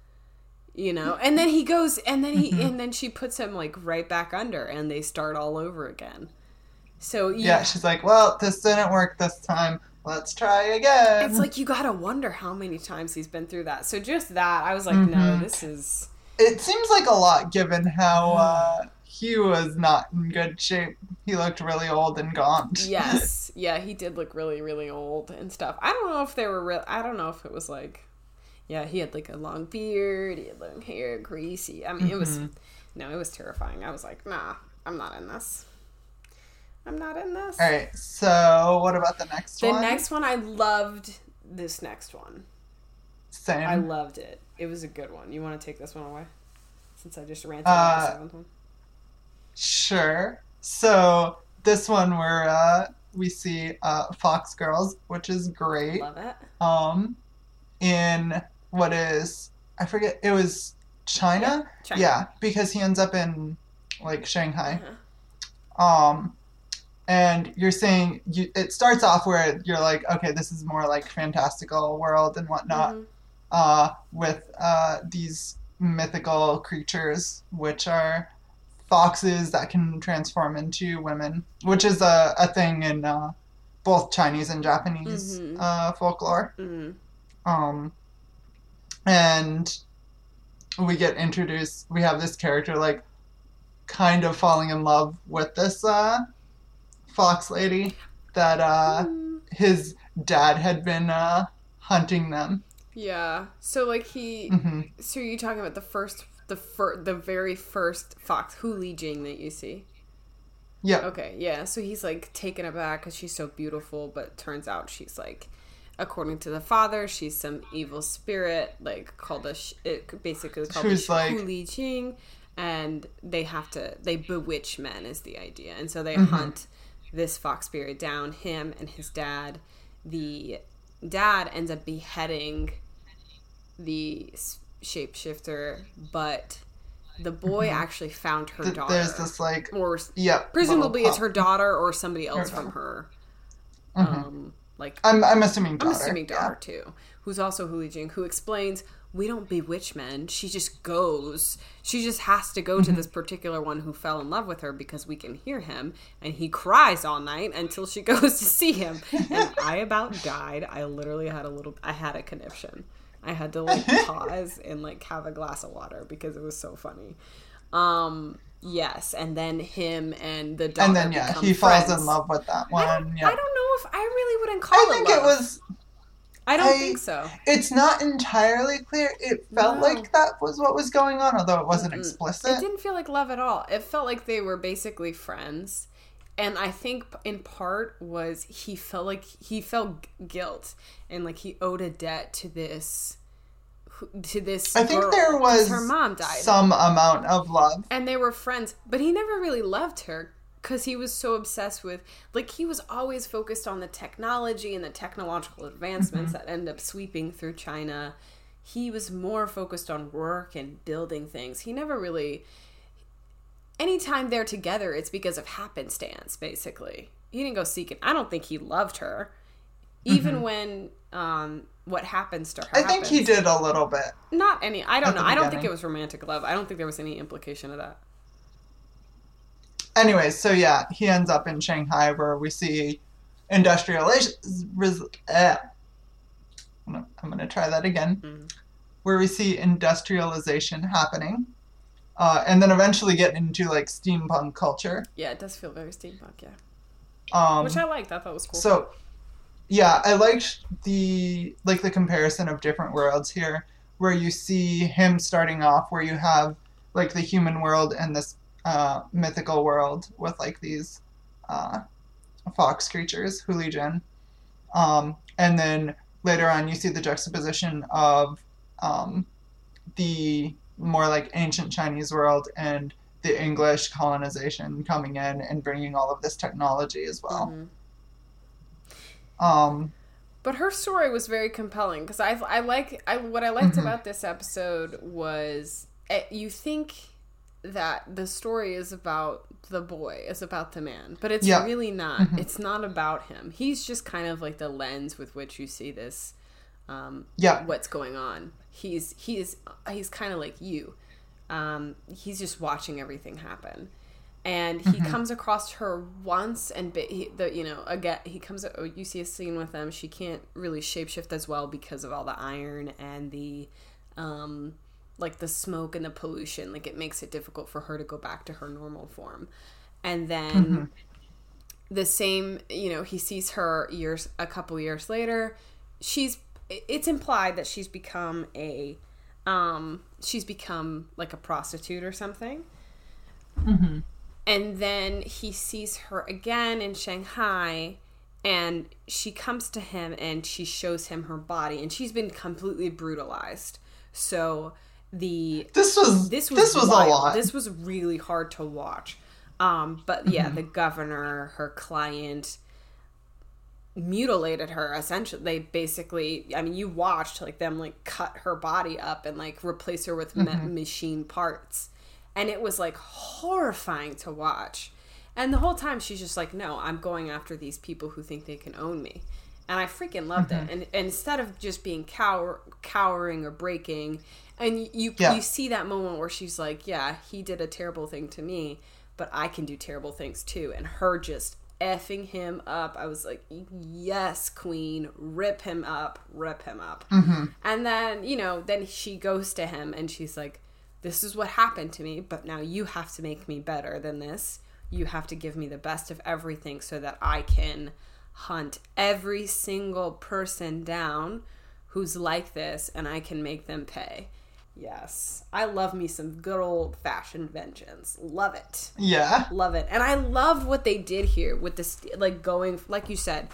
You know, and then he goes, and then he, and then she puts him like right back under, and they start all over again. So Yeah, yeah, she's like, well, this didn't work this time. Let's try again. it's like you gotta wonder how many times he's been through that. So just that, I was like, no, Mhm. this is It seems like a lot given how uh, he was not in good shape. He looked really old and gaunt. yes, yeah, he did look really, really old and stuff. I don't know if they were real. I don't know if it was like, yeah, he had like a long beard, he had long hair, greasy. I mean, it was Mm-hmm. no, it was terrifying. I was like, nah, I'm not in this. I'm not in this. All right, so what about the next The one? The next one, I loved this next one. Same. I loved it. It was a good one. You want to take this one away? Since I just ranted Uh, about the seventh one. Sure. So this one where uh, we see uh, Fox Girls, which is great. Love it. Um, in what is I forget it was China. China. Yeah, because he ends up in like Shanghai. Uh-huh. Um, and you're saying you, it starts off where you're like, okay, this is more like fantastical world and whatnot. Mhm. uh, with uh, these mythical creatures, which are foxes that can transform into women, which is a, a thing in uh, both Chinese and Japanese Mhm. uh, folklore. Mhm. Um, and we get introduced, we have this character like kind of falling in love with this uh, fox lady that uh, Mm. his dad had been uh, hunting them. Yeah. So like he. hmm So you're talking about the first, the fir- the very first fox Hu Li Jing that you see. Yeah. Okay, yeah. So he's like taken aback because she's so beautiful, but turns out she's like, according to the father, she's some evil spirit, like called a. Sh- it basically called Who's a sh- like- Li Jing, and they have to they bewitch men is the idea, and so they Mm-hmm. hunt this fox spirit down. Him and his dad. The dad ends up beheading the shapeshifter, but the boy actually found her daughter. Mm-hmm. There's this like or Yep. presumably it's her daughter or somebody else Her from her. Mhm. Um, like I'm I'm assuming daughter. I'm assuming yeah. daughter too, who's also Hu Li Jing, who explains we don't bewitch men. She just goes. She just has to go to Mm-hmm. this particular one who fell in love with her because we can hear him, and he cries all night until she goes to see him. And I about died. I literally had a little. I had a conniption. I had to like pause and like have a glass of water because it was so funny. Um. Yes, and then him and the daughter And then yeah, he falls in love with that I one. don't, yeah. I don't know if I really wouldn't call it. I it think love. it was. I don't I- think so. It's not entirely clear. It felt No. like that was what was going on, although it wasn't It explicit. It didn't feel like love at all. It felt like they were basically friends. And I think in part was he felt like he felt guilt and like he owed a debt to this to this I think girl, there was her mom died some amount of love. and they were friends but he never really loved her because he was so obsessed with like he was always focused on the technology and the technological advancements Mm-hmm. that end up sweeping through china he was more focused on work and building things he never really anytime they're together it's because of happenstance basically he didn't go seeking i don't think he loved her even when um what happens to her Mm-hmm. I think he did a little bit. not any i don't know i don't think it was romantic love i don't think there was any implication of that Anyways, so yeah, he ends up in Shanghai where we see industrialization. res- eh. I'm going to try that again. Mhm. Where we see industrialization happening. Uh, and then eventually get into like steampunk culture. Yeah, it does feel very steampunk, yeah. Um, Which I liked. I thought was cool. So, yeah, I liked the like the comparison of different worlds here, where you see him starting off, where you have like the human world and this uh, mythical world with like these uh, fox creatures, Hulijin. Um, and then later on, you see the juxtaposition of um, the more like ancient Chinese world and the English colonization coming in and bringing all of this technology as well. Mm-hmm. Um, But her story was very compelling because I, I like I what I liked Mhm. about this episode was eh, you think that the story is about the boy, is about the man, but it's Yeah. really not. Mhm. It's not about him. He's just kind of like the lens with which you see this, um, Yeah. what's going on. He's he's he's kind of like you. Um, he's just watching everything happen. And he comes across her once and he, the you know again he comes oh, you see a scene with them she can't really shapeshift as well because of all the iron and the um like the smoke and the pollution. Like it makes it difficult for her to go back to her normal form. And then the same you know he sees her years a couple years later. She's it's implied that she's become a um she's become like a prostitute or something and then he sees her again in Shanghai and she comes to him and she shows him her body and she's been completely brutalized. So the this was this this was was, wild. a lot. This was really hard to watch. Um, but yeah, the governor, her client, mutilated her. Essentially, they basically. I mean, you watched like them like cut her body up and like replace her with ma- mm-hmm. machine parts, and it was like horrifying to watch. And the whole time she's just like, "No, I'm going after these people who think they can own me." And I freaking loved it. Mm-hmm. And, and instead of just being cower, cowering or breaking, and you Yeah. you see that moment where she's like, "Yeah, he did a terrible thing to me, but I can do terrible things too." And her just effing him up. I was like, "Yes, queen, rip him up, rip him up." Mm-hmm. And then, you know, then she goes to him and she's like, "This is what happened to me, but now you have to make me better than this. You have to give me the best of everything so that I can hunt every single person down who's like this and I can make them pay." Yes. I love me some good old fashioned vengeance. Love it yeah. love it and i love what they did here with this like going like you said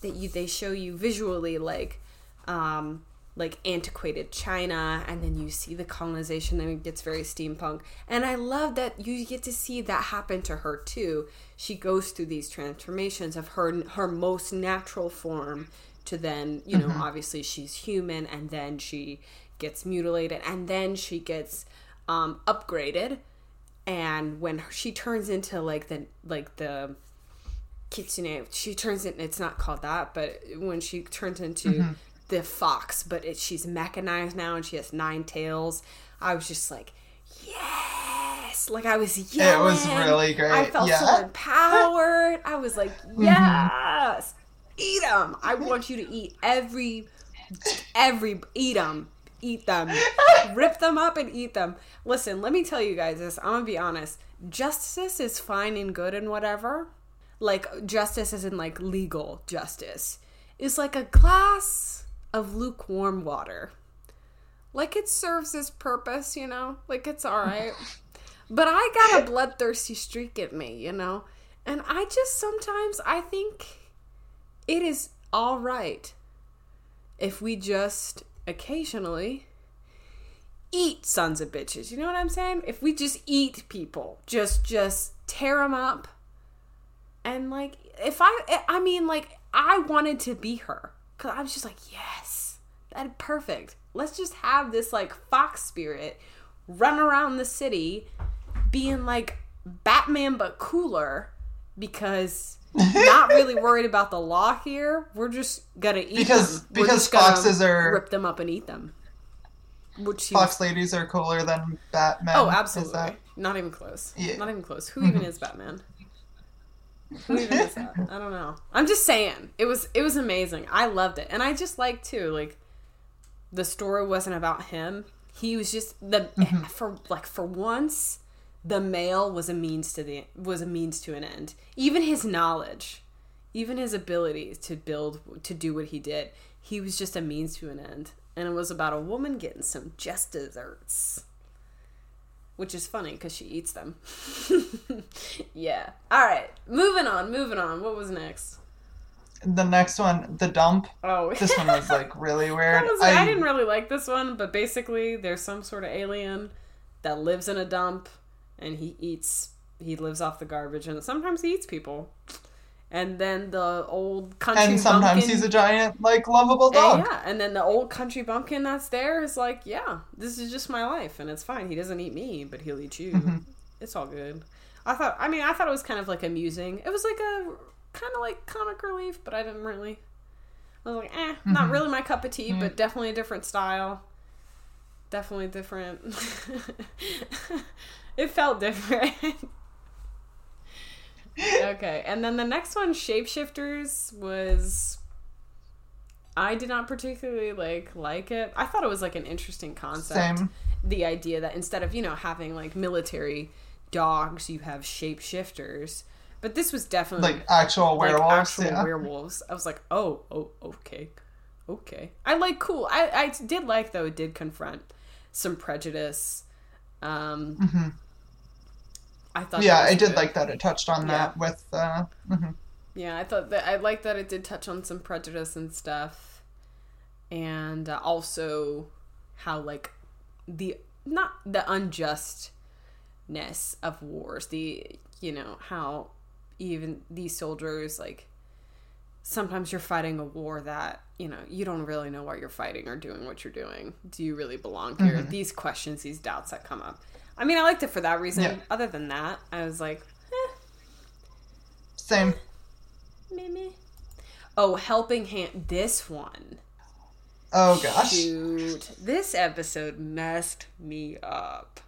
that you they show you visually like um like antiquated china and then you see the colonization and it gets very steampunk and i love that you get to see that happen to her too she goes through these transformations of her her most natural form to then you know obviously she's human and then she gets mutilated and then she gets um upgraded. And when she turns into like the like the kitsune she turns in it's not called that but when she turns into the fox but it, she's mechanized now and she has nine tails. I was just like yes! Like i was yelling It was really great, i felt so empowered. I was like yes! Eat them i want you to eat every every eat them eat them. Rip them up and eat them. Listen let me tell you guys this. I'm gonna be honest. Justice is fine and good and whatever. Like justice in like legal justice. Is like a glass of lukewarm water. Like it serves its purpose you know? Like it's all right. But i got a bloodthirsty streak in me you know? And i just sometimes i think it is all right if we just occasionally eat sons of bitches. You know what I'm saying? If we just eat people, just just tear them up, and like if I, I mean, like I wanted to be her because I was just like, yes, that perfect. Let's just have this like fox spirit run around the city, being like Batman but cooler because. Not really worried about the law here. We're just gonna eat Because- them. We're because foxes are- rip them up and eat them. Which Fox ladies are cooler than Batman. Oh, absolutely. that- Not even close. Yeah. Not even close. Who even is Batman? Who even is that? I don't know. I'm just saying. It was it was amazing. I loved it. And I just like too, like the story wasn't about him. He was just the mm-hmm. for like for once the male was a means to the was a means to an end. Even his knowledge, even his ability to build to do what he did, he was just a means to an end. And it was about a woman getting some just desserts which is funny because she eats them. yeah. All right, moving on, moving on. What was next? The next one, the dump. Oh, This one was like really weird. Was- I, didn't really like this one, but basically, there's some sort of alien that lives in a dump, and he eats. He lives off the garbage, and sometimes he eats people. And then the old country and sometimes bumpkin, he's a giant, like lovable and dog. yeah, and then the old country bumpkin that's there is like, yeah, this is just my life, and it's fine. He doesn't eat me, but he'll eat you. Mm-hmm. It's all good. I thought. I mean, I thought it was kind of like amusing. It was like a kind of like comic relief, but I didn't really. I was like, eh, Mm-hmm. not really my cup of tea, but definitely a different style. Definitely different. it felt different. okay, and then the next one, shapeshifters, was. I did not particularly like like it. I thought it was like an interesting concept. Same. The idea that instead of you know having like military dogs, you have shapeshifters. But this was definitely Like actual like werewolves. actual yeah. werewolves. I was like, oh, oh, okay, okay. I like cool. I I did like though. It did confront some prejudice. Um, I thought. Mm-hmm. yeah, I did good. like that. It touched on Yeah. that with. Uh, mhm. Yeah, I thought that I liked that it did touch on some prejudice and stuff, and uh, also how like the not the unjustness of wars. The you know how even these soldiers like sometimes you're fighting a war that you know you don't really know why you're fighting or doing what you're doing. Do you really belong here? These questions, these doubts that come up. I mean, I liked it for that reason. Yeah. Other than that, I was like, eh, Same. Mimi. Oh, helping hand. This one. Oh gosh. Shoot. This episode messed me up.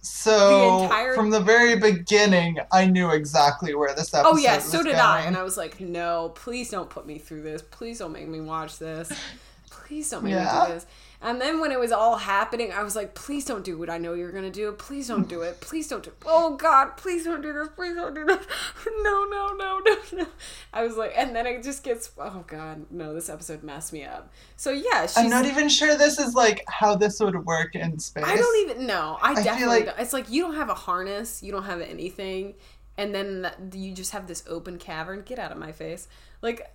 So The entire- from the very beginning, I knew exactly where this episode. Oh yeah, was so did I. And I was like, no, please don't put me through this. Please don't make me watch this. Please don't make me do this. And then when it was all happening, I was like, please don't do what I know you're gonna do. Please don't do it. Please don't do Oh god, please don't do this. Please don't do this. No, no, no, no, no. I was like and then it just gets oh god, no, this episode messed me up. So yeah, I'm not even sure this is like how this would work in space. I don't even know. I, feel definitely like- don't. It's like you don't have a harness, you don't have anything, and then you just have this open cavern. Get out of my face. Like,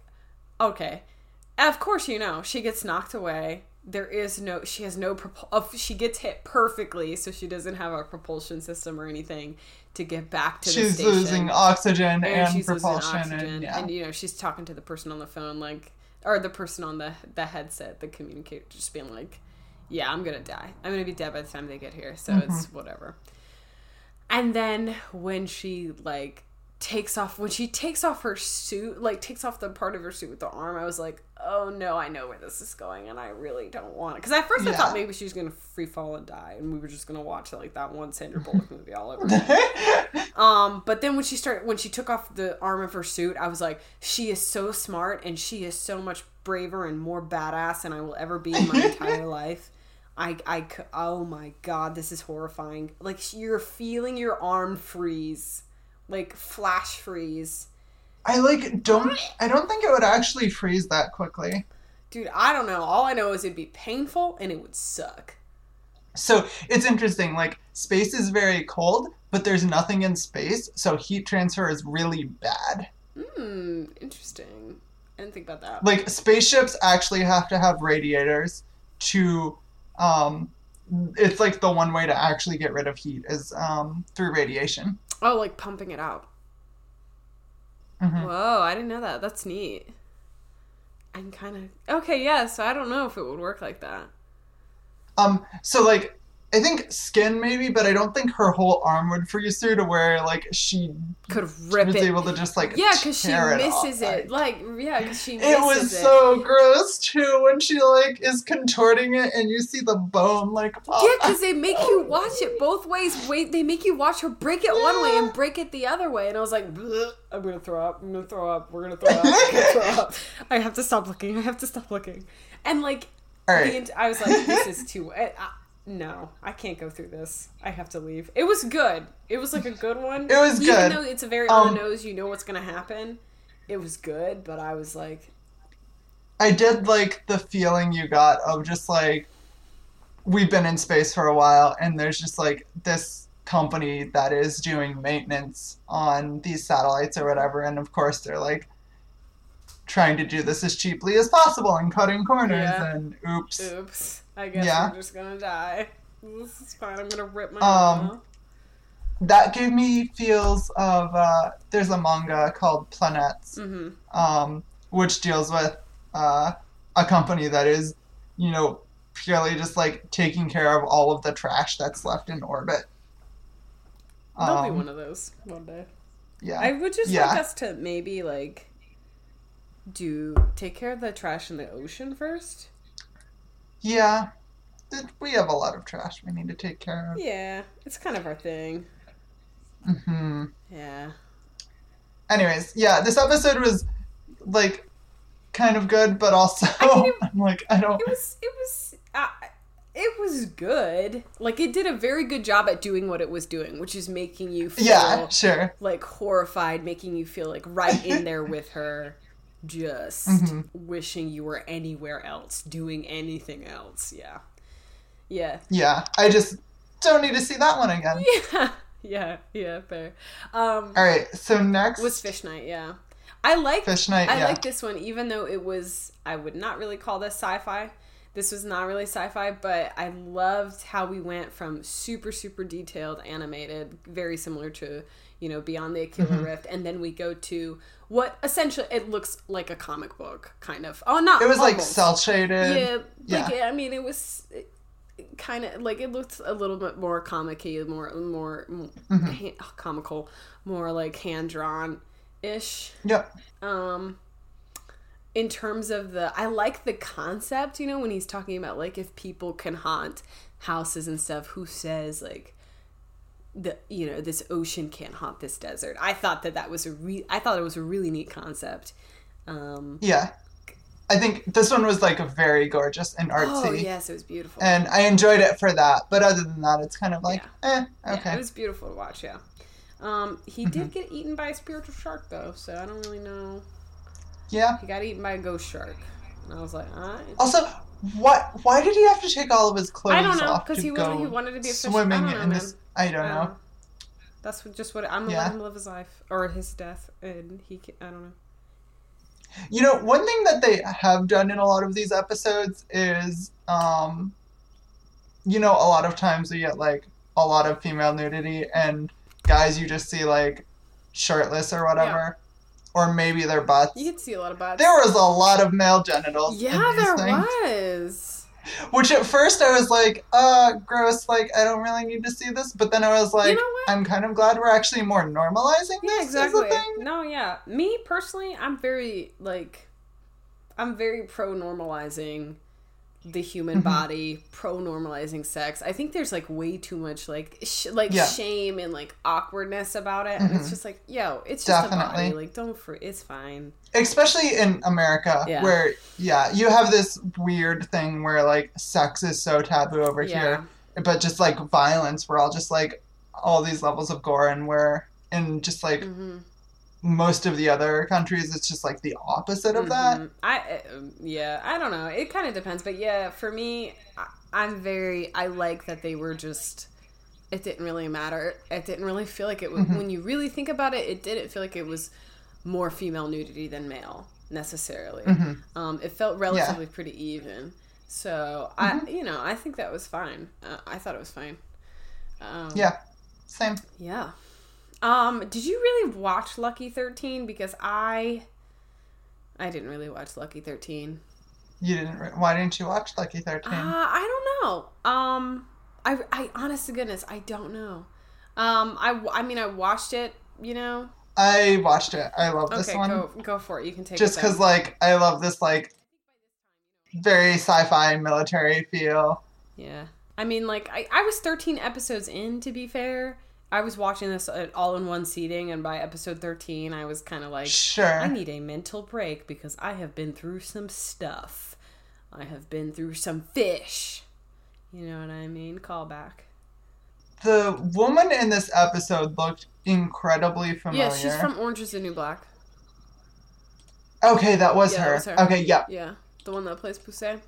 okay, of course you know she gets knocked away. There is no. She has no. Propul- she gets hit perfectly, so she doesn't have a propulsion system or anything to get back to the She's station. losing oxygen and, and she's losing propulsion, oxygen, and yeah. and you know she's talking to the person on the phone like or the person on the the headset the communicator just being like yeah i'm gonna die i'm gonna be dead by the time they get here so Mm-hmm. it's whatever and then when she like takes off when she takes off her suit like takes off the part of her suit with the arm i was like oh no i know where this is going and i really don't want it because at first i thought maybe she was gonna free fall and die and we were just gonna watch like that one sandra bullock movie all over again. Um, but then when she started, when she took off the arm of her suit, I was like, she is so smart and she is so much braver and more badass than I will ever be in my entire life. I, I, oh my god, this is horrifying. Like you're feeling your arm freeze, like flash freeze. I like don't. I don't think it would actually freeze that quickly. Dude, I don't know. All I know is it'd be painful and it would suck. So it's interesting. Like space is very cold, but there's nothing in space, so heat transfer is really bad. Hmm, interesting. I didn't think about that. Like spaceships actually have to have radiators to. Um, it's like the one way to actually get rid of heat is um, through radiation. Oh, like pumping it out. Mhm. Whoa, I didn't know that. That's neat. I'm kind of okay. Yeah, so I don't know if it would work like that. Um, so like, I think skin maybe, but I don't think her whole arm would freeze through to where like she Could rip was it. able to just like yeah, because she tear misses off. it. Like, yeah, because she misses It was so gross too when she like is contorting it and you see the bone like pop. Yeah, because they make you watch it both ways. Wait, they make you watch her break it one way and break it the other way. And I was like, "Bleh, I'm gonna throw up. I'm gonna throw up. We're gonna throw up. Gonna throw up. I have to stop looking. I have to stop looking. And like, All the I was like, this is too. I, I, no, I can't go through this. I have to leave. It was good. It was like a good one. It was Even good. though it's a very Um, on the nose, you know what's gonna happen. It was good, but I was like, I did like the feeling you got of just like we've been in space for a while, and there's just like this company that is doing maintenance on these satellites or whatever, and of course they're like trying to do this as cheaply as possible and cutting corners Yeah. and oops. Oops. I guess Yeah. we're just gonna die. This is fine. I'm gonna rip my Um. That gave me feels of uh, there's a manga called Planetes, Mhm. um, which deals with uh, a company that is, you know, purely just like taking care of all of the trash that's left in orbit. There'll be Um, one of those one day. Yeah. I would just Yeah. like us to maybe like do take care of the trash in the ocean first. Yeah. We have a lot of trash we need to take care of. Yeah, it's kind of our thing. hmm Yeah. Anyways, yeah, this episode was like kind of good, but also mean, it- I'm like I don't. It was it was uh, it was good. Like it did a very good job at doing what it was doing, which is making you feel Yeah, sure. like horrified, making you feel like right in there with her, just Mhm. wishing you were anywhere else, doing anything else. Yeah. Yeah. Yeah, I just don't need to see that one again. Yeah. Yeah. Yeah. Fair. Um, All right, so next was Fish Night. Yeah. I like Fish Night. I yeah, like this one, even though it was. I would not really call this sci-fi. This was not really sci-fi, but I loved how we went from super super detailed animated, very similar to you know Beyond the Aquila Mm-hmm. Rift, and then we go to what essentially it looks like a comic book kind of. Oh, not it was like almost. cell shaded. Yeah, like yeah. I mean, it was kind of like it looked a little bit more comic-y, more more, Mm-hmm. comical, more like hand drawn ish. Yep. Um, in terms of the, I like the concept. You know, when he's talking about like if people can haunt houses and stuff, who says like the you know this ocean can't haunt this desert? I thought that that was a re. I thought it was a really neat concept. Um, Yeah. I think this one was like a very gorgeous and artsy. oh yes, it was beautiful. And I enjoyed it for that. But other than that, it's kind of like, eh, Yeah, okay. it was beautiful to watch. Yeah. Um, he Mm-hmm. did get eaten by a spiritual shark though, so I don't really know. yeah. He got eaten by a ghost shark, and I was like, alright. Also, what? Why did he have to take all of his clothes I don't know off because he was he wanted to be a fish. swimming I don't know, in this? I don't I know. That's what, just what I'm gonna Yeah. let him live his life or his death, and he. Can, I don't know. You know, one thing that they have done in a lot of these episodes is, um, you know, a lot of times we get like a lot of female nudity and guys you just see like shirtless or whatever, or maybe their butts. You could see a lot of butts. There was a lot of male genitals. yeah, there things, was. Which at first I was like, uh, gross. Like I don't really need to see this. But then I was like, you know? I'm kind of glad we're actually more normalizing Yeah, this exactly. as a thing. No, yeah. Me personally, I'm very like, I'm very pro normalizing the human Mhm. body, pro normalizing sex. I think there's like way too much like sh- like Yeah. shame and like awkwardness about it, and it's Mhm. just like, yo, it's just a Definitely. body. Like, don't fr- it's fine. especially in America, Yeah. where yeah, you have this weird thing where like sex is so taboo over Yeah. here, but just like violence, we're all just like all these levels of gore, and where in just like hmm most of the other countries, it's just like the opposite of that. Mhm. I uh, yeah, I don't know. It kind of depends, but yeah, for me, I'm very. I like that they were just. It didn't really matter. It didn't really feel like it was. Mhm. When you really think about it, it didn't feel like it was more female nudity than male necessarily. hmm Um, it felt relatively pretty even. So Mm-hmm. I, you know, I think that was fine. Uh, I thought it was fine. Um, Yeah, same. yeah. Um, did you really watch Lucky Thirteen? Because I, I didn't really watch Lucky Thirteen. You didn't. Re- why didn't you watch Lucky Thirteen? Uh, I don't know. Um, I, I, honest to goodness, I don't know. Um, I, I mean, I watched it. You know. I watched it. I love this Okay, one. go, go for it. You can take just because like I love this like very sci-fi military feel. Yeah. I mean, like, I, I was 13 episodes in, to be fair. I was watching this at all in one seating, and by episode 13, I was kind of like, Sure. I need a mental break because I have been through some stuff. I have been through some fish. You know what I mean? Call back. the woman in this episode looked incredibly familiar. Yeah, she's from Orange is the New Black. Okay, that was, Yeah, that her. was her. Okay, yeah. Yeah. The one that plays Poussey.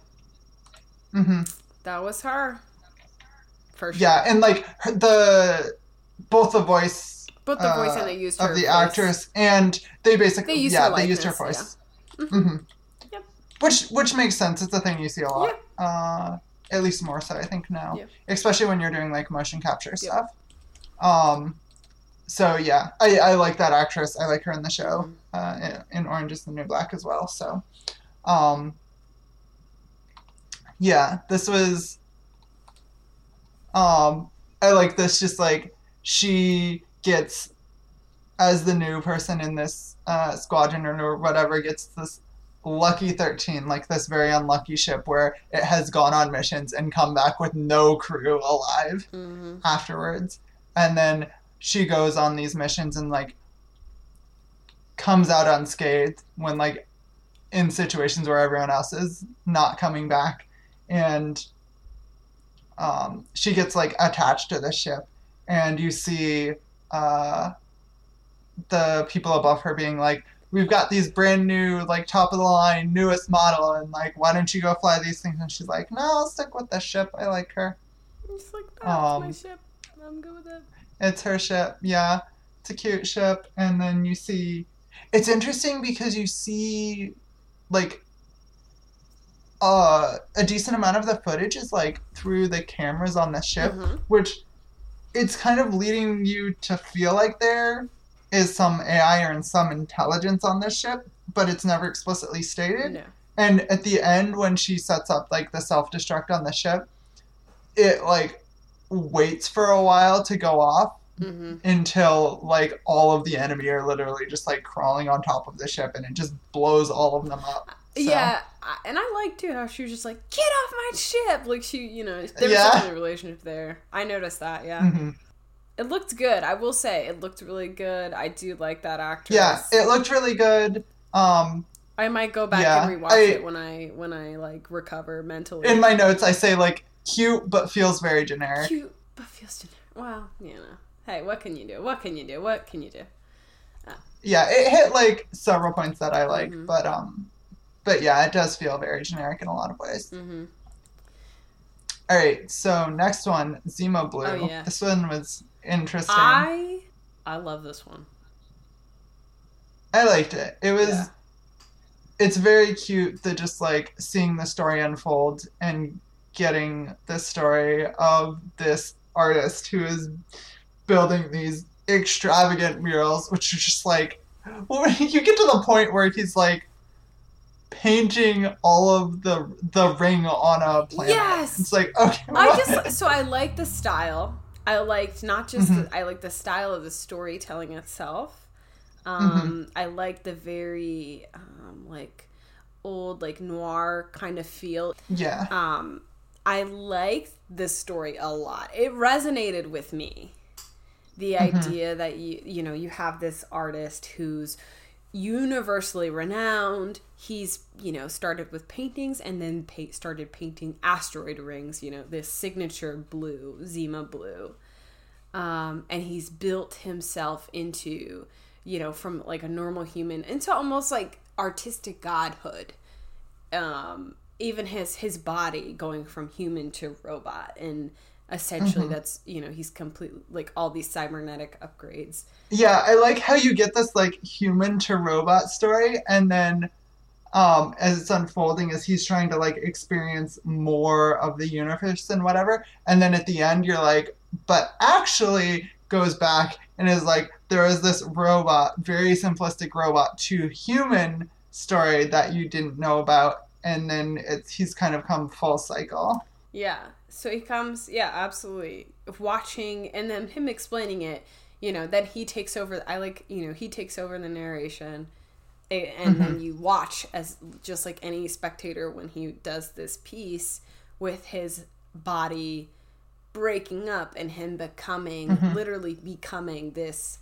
hmm That was her. For sure. Yeah, and like her, the both the voice Both the voice uh, and they used of the voice. actress, and they basically They used yeah her they used her voice. hmm Yep. Which which makes sense. It's a thing you see a lot. Uh, at least more so, I think now, Yeah. especially when you're doing like motion capture stuff. Um, so yeah, I, I like that actress. I like her in the show, Mm-hmm. uh, in, in Orange Is the New Black as well. So, um, yeah, this was. Um, I like this. Just like she gets, as the new person in this uh, squadron or, whatever, gets this lucky 13 like this very unlucky ship where it has gone on missions and come back with no crew alive hmm afterwards. And then she goes on these missions and like comes out unscathed when like in situations where everyone else is not coming back. And um, she gets like attached to the ship and you see uh, the people above her being like we've got these brand new like top of the line newest model and like why don't you go fly these things and she's like no i'll stick with the ship i like her It's like, no, Um, my ship. I'm good with it. It's her ship, yeah. It's a cute ship. And then you see. It's interesting because you see, like, uh, a decent amount of the footage is, like, through the cameras on the ship, Mhm. which it's kind of leading you to feel like there is some AI or some intelligence on this ship, but it's never explicitly stated. No. And at the end, when she sets up like the self destruct on the ship, it like waits for a while to go off hmm until like all of the enemy are literally just like crawling on top of the ship, and it just blows all of them up. So- Yeah, I- and I like too how she was just like, "Get off my ship!" Like she, you know, there was Yeah. a relationship there. I noticed that. Yeah, Mhm. it looked good. I will say, it looked really good. I do like that actress. Yeah, it looked really good. Um, I might go back Yeah, and rewatch I- it when I when I like recover mentally. in my notes, I say like cute but feels very generic. cute but feels generic. Well, you know, hey, what can you do? What can you do? What can you do? yeah, it hit like several points that I like, Mhm. but um, but yeah, it does feel very generic in a lot of ways. hmm All right, so next one, Zima Blue. Oh, yeah. This one was interesting. I I love this one. I liked it. It was. Yeah. It's very cute that just like seeing the story unfold and getting the story of this artist who is building these extravagant murals, which are just like, well, you get to the point where he's like painting all of the the ring on a planet. Yes! it's like okay. I what? just so I like the style. I liked not just Mhm. the, I like the style of the storytelling itself. Mm-hmm. Um, I like the very um, like old like noir kind of feel. yeah. Um, I liked this story a lot. It resonated with me. The Mm-hmm. idea that you you know you have this artist who's universally renowned. He's you know started with paintings and then pa- started painting asteroid rings. You know this signature blue Zima blue, um, and he's built himself into you know from like a normal human into almost like artistic godhood um even his his body going from human to robot and essentially that's you know he's complete like all these cybernetic upgrades. Yeah, I like how you get this like human to robot story, and then um, as it's unfolding, as he's trying to like experience more of the universe and whatever, and then at the end, you're like, but actually goes back and is like, there is this robot, very simplistic robot to human story that you didn't know about, and then it's he's kind of come full cycle. yeah so he comes yeah absolutely watching and then him explaining it you know then he takes over i like you know he takes over the narration and then mm-hmm. you watch as just like any spectator when he does this piece with his body breaking up and him becoming mm-hmm. literally becoming this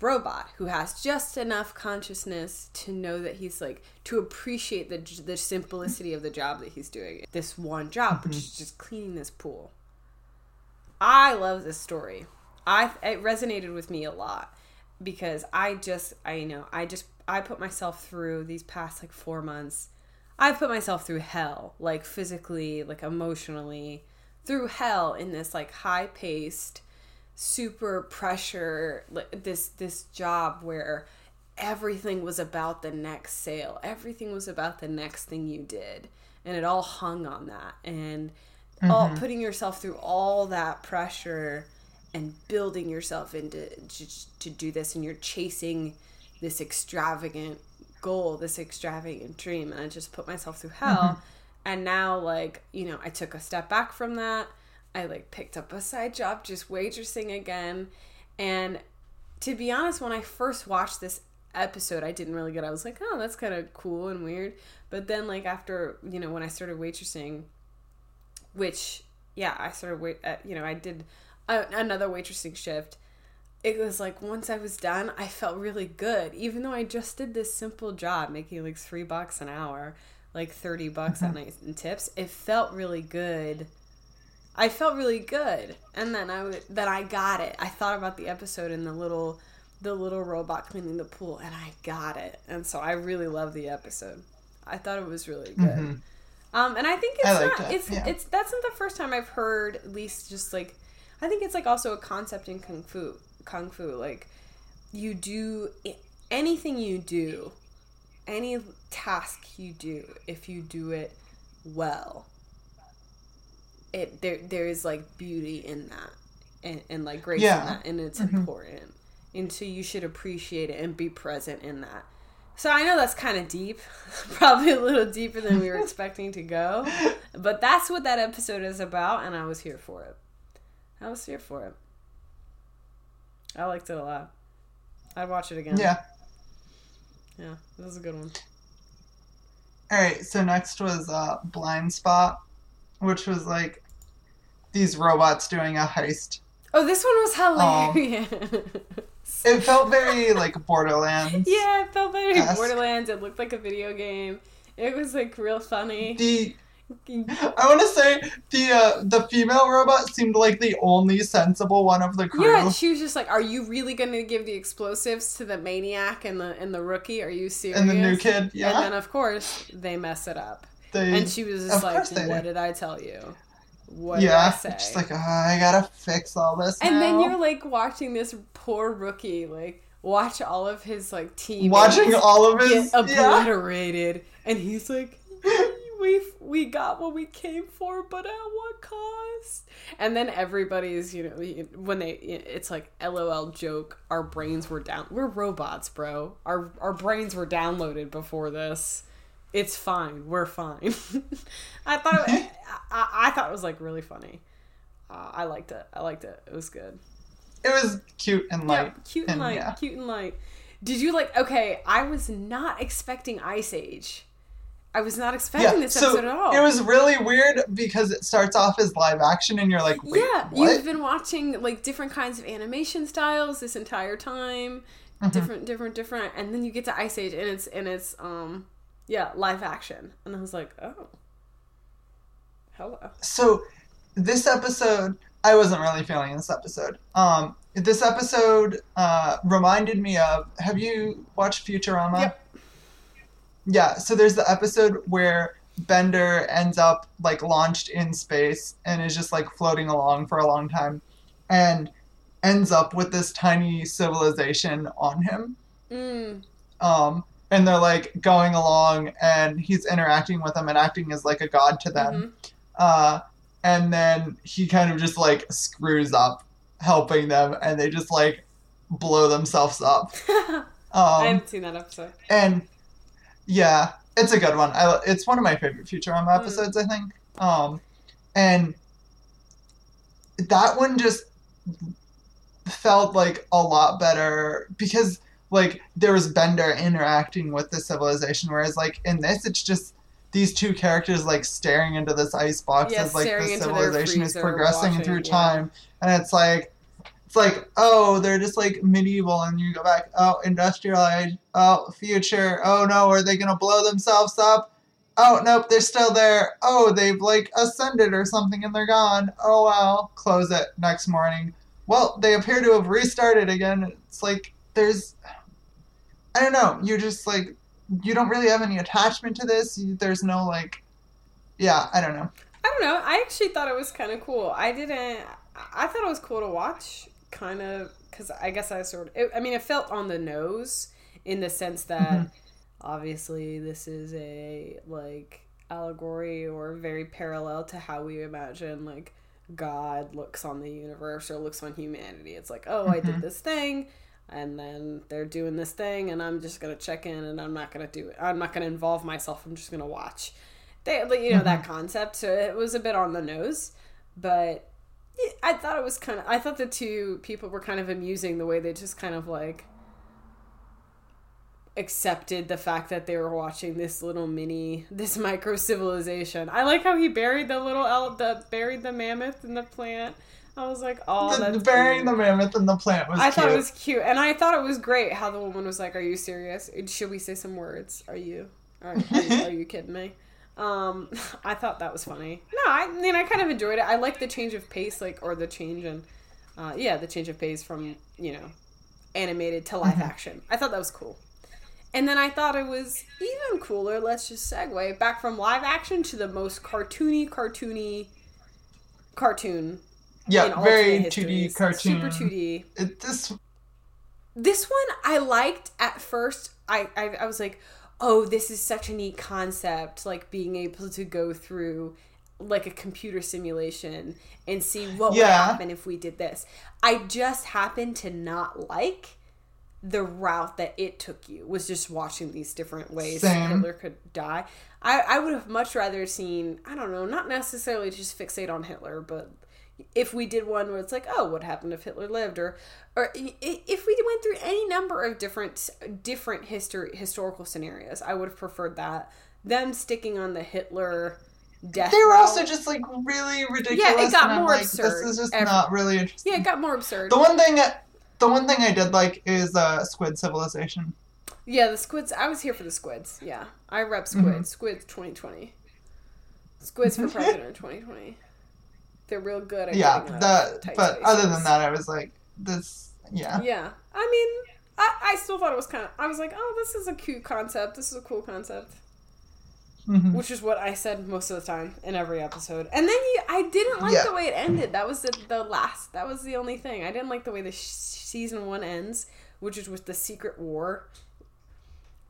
robot who has just enough consciousness to know that he's like to appreciate the the simplicity of the job that he's doing. This one job which is mm-hmm. just cleaning this pool. I love this story. I it resonated with me a lot because i just i know i just i put myself through these past like four months. I've put myself through hell, like physically, like emotionally, through hell in this like high paced, super pressure this this job where everything was about the next sale. Everything was about the next thing you did. And it all hung on that. And all mm-hmm. putting yourself through all that pressure and building yourself into to, to do this and you're chasing this extravagant goal, this extravagant dream and I just put myself through hell. Mm-hmm. And now like, you know, I took a step back from that. I like picked up a side job just waitressing again. And to be honest, when I first watched this episode, I didn't really get. I was like, oh, that's kind of cool and weird. But then, like after you know, when I started waitressing, which yeah, I started wait. Uh, you know, I did a, another waitressing shift. It was like once I was done, I felt really good, even though I just did this simple job, making like three bucks an hour, like thirty bucks at night in tips. It felt really good. I felt really good, and then I w- then I got it. I thought about the episode and the little the little robot cleaning the pool, and I got it. And so I really love the episode. I thought it was really good. Um, and I think it's I not. it, It's yeah. it's that's not the first time I've heard at least just like I think it's like also a concept in kung fu. Kung fu like you do anything you do, any task you do, if you do it well, it there there is like beauty in that and, and like grace Yeah. in that and it's important. And so you should appreciate it and be present in that. So i know that's kind of deep probably a little deeper than we were expecting to go but that's what that episode is about and i was here for it. I was here for it. I liked it a lot. I'd watch it again. Yeah. yeah this is a good one. All right. So next was uh, Blind Spot, which was like these robots doing a heist. oh this one was hilarious It felt very like Borderlands. Yeah, it felt very Borderlands. It looked like a video game. It was like real funny. The I want to say the uh, the female robot seemed like the only sensible one of the crew. Yeah, she was just like, "Are you really going to give the explosives to the maniac and the and the rookie? Are you serious?" and the new kid, yeah. And then of course they mess it up, they, and she was just like, "What did I tell you? What yeah, did I just like oh, I gotta fix all this. and then you're like watching this poor rookie like watch all of his like team watching all of get his yeah. obliterated, and he's like, "We we got what we came for, but at what cost?" And then everybody's, you know, when they, it's like, "LOL joke." Our brains were down. We're robots, bro. Our our brains were downloaded before this. It's fine. We're fine. I thought it, I, I thought it was like really funny. Uh, I liked it. I liked it. It was good. It was cute and light. Yeah, cute and, light. yeah. Cute and light. Did you like? Okay, I was not expecting Ice Age. I was not expecting this so episode at all. it was really weird because it starts off as live action and you're like, Wait, yeah, what? you've been watching like different kinds of animation styles this entire time, Mm-hmm. different, different, different, and then you get to Ice Age and it's and it's um yeah live action, and I was like, oh, hello. so this episode i wasn't really feeling this episode. Um this episode uh reminded me of have you watched futurama? Yep. yeah so there's the episode where bender ends up like launched in space and is just like floating along for a long time and ends up with this tiny civilization on him. Mm, um and they're like going along and he's interacting with them and acting as like a god to them mhm. uh, and then he kind of just like screws up helping them and they just like blow themselves up I um, haven't seen that episode. and yeah it's a good one I, it's one of my favorite futurama Mm. episodes i think um, and that one just felt like a lot better because like there was bender interacting with the civilization whereas like in this it's just these two characters like staring into this ice box Yeah, as like the civilization is progressing watching, through yeah. time. And it's like it's like oh they're just like medieval and you go back oh industrial age oh future oh no are they gonna blow themselves up? Oh nope they're still there. Oh they've like ascended or something and they're gone. Oh well close it next morning. Well they appear to have restarted again. It's like there's i don't know you're just like you don't really have any attachment to this. You, there's no like, yeah, I don't know. I don't know. I actually thought it was kind of cool. I didn't. I thought it was cool to watch, kind of, because I guess I sort of. It, I mean, it felt on the nose in the sense that Mhm. obviously this is a like allegory or very parallel to how we imagine like God looks on the universe or looks on humanity. It's like, oh, I did Mhm. this thing. And then they're doing this thing, and I'm just gonna check in, and I'm not gonna do it. I'm not gonna involve myself. I'm just gonna watch they you know that mm-hmm. concept so it was a bit on the nose but i thought it was kind of i thought the two people were kind of amusing the way they just kind of like accepted the fact that they were watching this little mini this micro civilization i like how he buried the little el- the buried the mammoth in the plant i was like oh the, that's burying cute. the mammoth in the plant was I cute. thought it was cute, and I thought it was great how the woman was like, "Are you serious? Should we say some words? Are you? Are, are, you, are you kidding me?" Um, I thought that was funny. No, I mean I kind of enjoyed it. I like the change of pace, like or the change in, uh, yeah, the change of pace from you know, animated to live action. I thought that was cool. And then I thought it was even cooler. Let's just segue back from live action to the most cartoony, cartoony cartoon. Yeah, very 2D cartoon. Super 2D. It, this This one I liked at first. I, I I was like, oh, this is such a neat concept. Like being able to go through like a computer simulation and see what would happen if we did this. I just happened to not like the route that it took you was just watching these different ways Same. Hitler could die. I, I would have much rather seen, I don't know, not necessarily just fixate on Hitler, but if we did one where it's like, oh, what happened if Hitler lived, or or if we went through any number of different different history historical scenarios, I would have preferred that. Them sticking on the Hitler death. they were route- also just like really ridiculous. got and I'm more like, absurd This is just every- not really interesting. yeah, it got more absurd. The one thing, the one thing I did like is uh, Squid Civilization. Yeah, the squids. I was here for the squids. Yeah, I rep squids. Squids 2020. Squids for president 2020. They're real good at Yeah, that. But other than that, I was like, this. Yeah. Yeah, I mean, I, I still thought it was kind of. I was like, oh, this is a cute concept. This is a cool concept. Mhm. Which is what I said most of the time in every episode. And then you, I didn't like Yeah. the way it ended. That was the, the last. That was the only thing. I didn't like the way the sh- season one ends, which is with the secret war.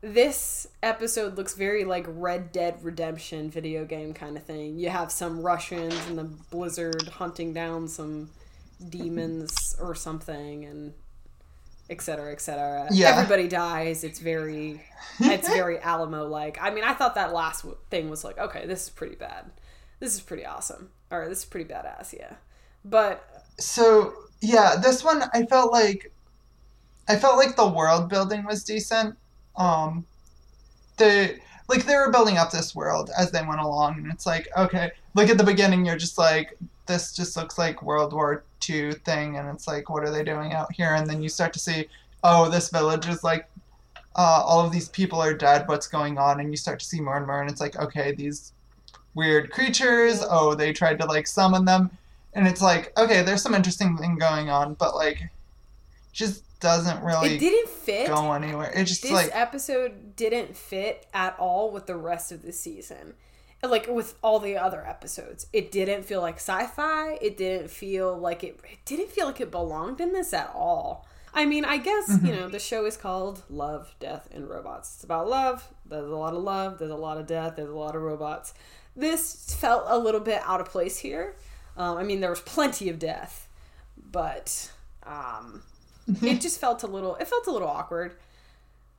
This episode looks very like Red Dead Redemption video game kind of thing. You have some Russians in the blizzard hunting down some demons or something, and et cetera, et cetera. Yeah. Everybody dies. It's very, it's very Alamo like. I mean, I thought that last w- thing was like, okay, this is pretty bad. This is pretty awesome. Or this is pretty badass, yeah. But So yeah, this one I felt like I felt like the world building was decent. Um the like they were building up this world as they went along and it's like, okay, like at the beginning you're just like this just looks like World War II thing and it's like what are they doing out here? And then you start to see, oh, this village is like uh, all of these people are dead, what's going on? And you start to see more and more and it's like, okay, these weird creatures, oh, they tried to like summon them and it's like okay there's some interesting thing going on but like just doesn't really it didn't fit. go anywhere. It's just this like episode didn't fit at all with the rest of the season. Like with all the other episodes. It didn't feel like sci-fi. It didn't feel like it, it didn't feel like it belonged in this at all. I mean i guess Mm-hmm. you know the show is called love death and robots. It's about love. There's a lot of love. There's a lot of death. There's a lot of robots. This felt a little bit out of place here. Um, i mean there was plenty of death but um, it just felt a little it felt a little awkward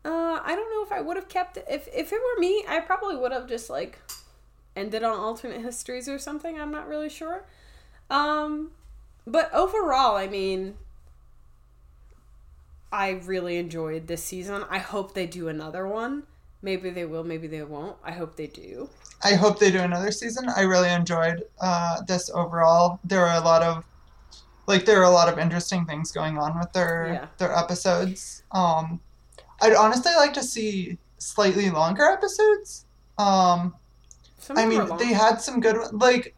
uh, I don't know if I would have kept it. If if it were me, I probably would have just like ended on alternate histories or something. I'm not really sure. Um, but overall, I mean, I really enjoyed this season. I hope they do another one. Maybe they will. Maybe they won't. I hope they do. i hope they do another season i really enjoyed uh, this overall there are a lot of like there are a lot of interesting things going on with their Yeah. their episodes um i'd honestly like to see slightly longer episodes um i mean they had some good like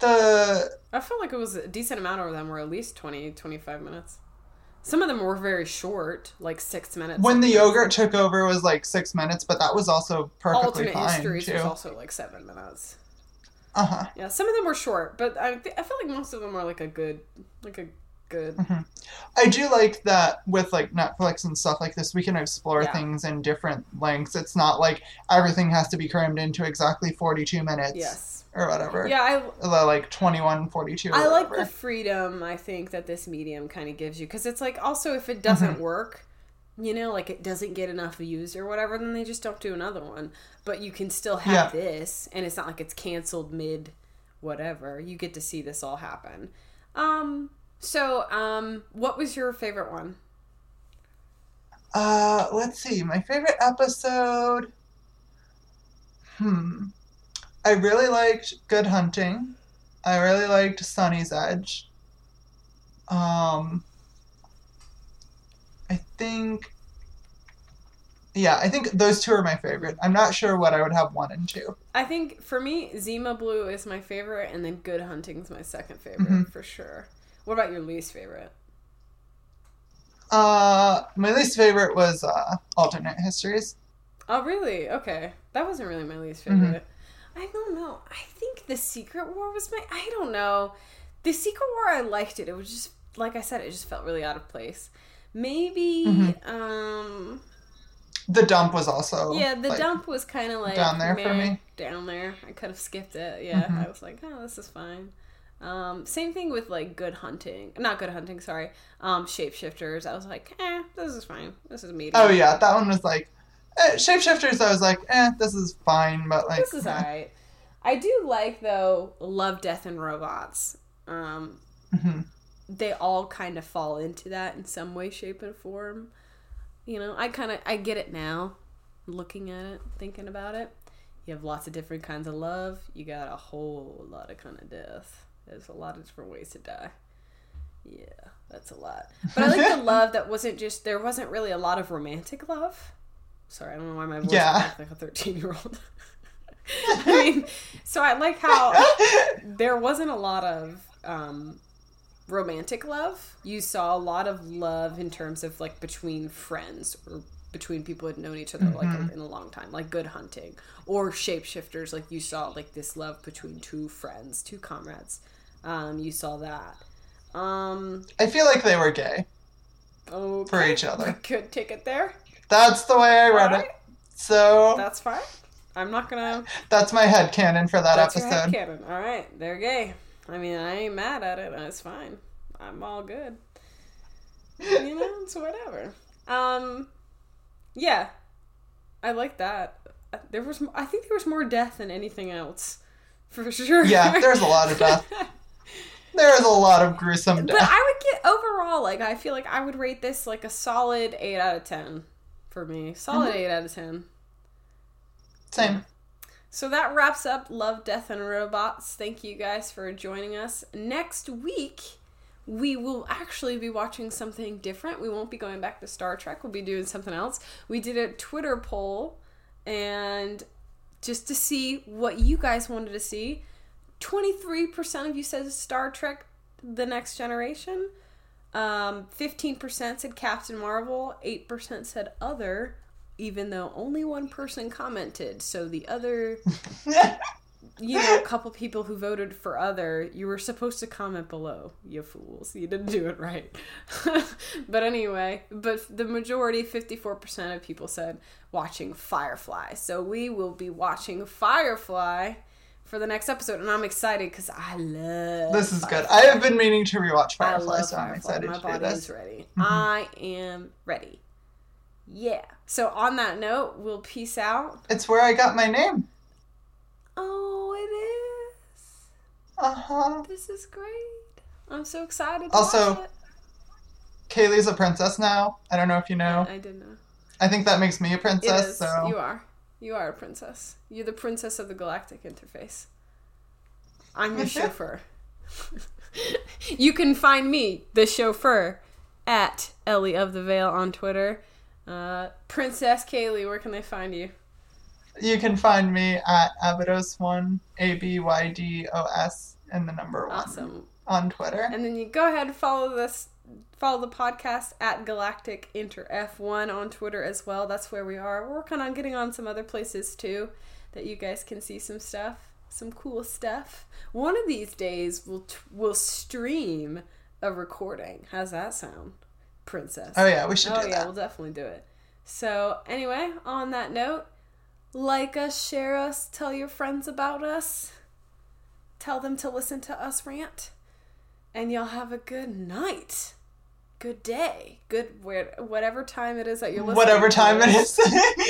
the I felt like it was a decent amount of them were at least 20, 25 minutes. Some of them were very short, like six minutes. When the yogurt took over was like six minutes, but that was also perfectly alternate fine histories too. was also like seven minutes. Uh huh. Yeah, some of them were short, but I, th- I feel like most of them are like a good, like a good. Mm-hmm. I do like that with like Netflix and stuff like this, we can explore Yeah. things in different lengths. It's not like everything has to be crammed into exactly 42 minutes Yes. or whatever. Yeah, I The, Like 21, 42 or I like the freedom I think that this medium kind of gives you because it's like also if it doesn't Mm-hmm. work, you know, like it doesn't get enough views or whatever, then they just don't do another one. But you can still have Yeah. this, and it's not like it's canceled mid whatever. You get to see this all happen. Um. So, um, what was your favorite one? Uh, let's see. My favorite episode. Hmm. I really liked Good Hunting. I really liked Sonnie's Edge. Um. I think. Yeah, I think those two are my favorite. I'm not sure what I would have one and two. I think for me, Zima Blue is my favorite, and then Good Hunting's my second favorite Mm-hmm. for sure. What about your least favorite? Uh, my least favorite was uh, alternate histories. Oh, really? Okay. That wasn't really my least Mm-hmm. favorite. I don't know. I think The Secret War was my. I don't know. The Secret War, I liked it. It was just, like I said, it just felt really out of place. Maybe, Mm-hmm. um, The dump was also yeah, the like, dump was kind of like down there for me. Down there, I could have skipped it. Yeah, Mm-hmm. I was like, oh, this is fine. Um, same thing with like Good Hunting, not Good Hunting. Sorry, um, Shapeshifters. I was like, eh, this is fine. This is medium. Oh yeah, that one was like eh, shapeshifters. I was like, eh, this is fine, but like this is eh. alright. I do like though Love, Death, and Robots. Um, Mhm. They all kind of fall into that in some way, shape, and form. You know, I kind of I get it now, looking at it, thinking about it. You have lots of different kinds of love. You got a whole lot of kind of death. There's a lot of different ways to die. Yeah, that's a lot. But I like the love that wasn't just there wasn't really a lot of romantic love. Sorry, I don't know why my voice Yeah. like a thirteen year old. I mean, so I like how there wasn't a lot of um, romantic love. You saw a lot of love in terms of like between friends or between people who had known each other like in a long time, like Good Hunting or Shapeshifters. Like you saw like this love between two friends, two comrades. Um, you saw that. Um, I feel like they were gay. okay. For each other. Could take it there. That's the way I read Alright. it. So That's fine. I'm not gonna. that's my head canon for that That's your episode. headcanon. All right, they're gay. I mean, I ain't mad at it. That's fine. I'm all good. You know, it's whatever. Um, yeah, I like that. There was, I think there was more death than anything else, for sure. Yeah, there's a lot of death. There is a lot of gruesome death. But. I would get overall, like, I feel like I would rate this like a solid eight out of ten for me. Solid Mm-hmm. eight out of ten. Same. So that wraps up Love, Death, and Robots. Thank you guys for joining us. Next week, we will actually be watching something different. We won't be going back to Star Trek, we'll be doing something else. We did a Twitter poll and just to see what you guys wanted to see. 23% of you said Star Trek The Next Generation. Um, 15% said Captain Marvel. 8% said Other, even though only one person commented. So the other, you know, couple people who voted for Other, you were supposed to comment below, you fools. You didn't do it right. but anyway, but the majority, 54% of people said watching Firefly. So we will be watching Firefly for the next episode, and I'm excited because I love. This is good. I have been meaning to rewatch I Firefly, so I'm Firefly. excited My to do body this. Mm-hmm. is ready. I am ready. Yeah. So on that note, we'll peace out. It's where I got my name. Oh, it is. Uh huh. This is great. I'm so excited. To Also- Kaylee's a princess now. I don't know if you know. I didn't know. I think that makes me a princess. is. So You are. You are a princess. You're the princess of the galactic interface. I'm your chauffeur. you can find me, the chauffeur, at Ellie of the Veil on Twitter. Uh, Princess Kaylee, where can they find you? you can find me at Abydos1, A B Y D O S, and the number one Awesome. on Twitter. And then you go ahead and follow this, Follow the podcast at Galactic Inter F1 on Twitter as well. That's where we are. We're working on getting on some other places too that you guys can see some stuff, some cool stuff. One of these days we'll t- we'll stream a recording. How's that sound, Princess? Oh yeah, we should Oh do yeah, that. we'll definitely do it. So anyway, on that note, like us, share us, tell your friends about us, tell them to listen to us rant, and y'all have a good night, good day, good where whatever time it is that you're listening. Whatever time it is.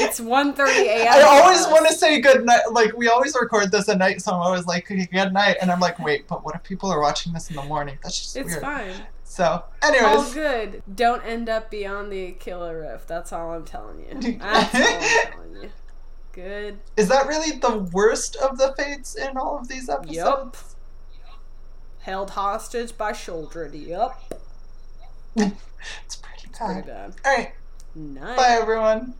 It's 1.30 a.m. I always want to say good night. Like we always record this at night, so I'm always like good night, and I'm like, wait, but what if people are watching this in the morning? That's just It's weird. fine. So, anyways, All good. Don't end up beyond the Aquila Rift. That's all I'm telling you. That's all I'm telling you. Good. is that really the worst of the fates in all of these episodes? Yup. Held hostage by Shouldred. Yep. it's pretty Pretty bad. bad. All right, Nice. bye everyone.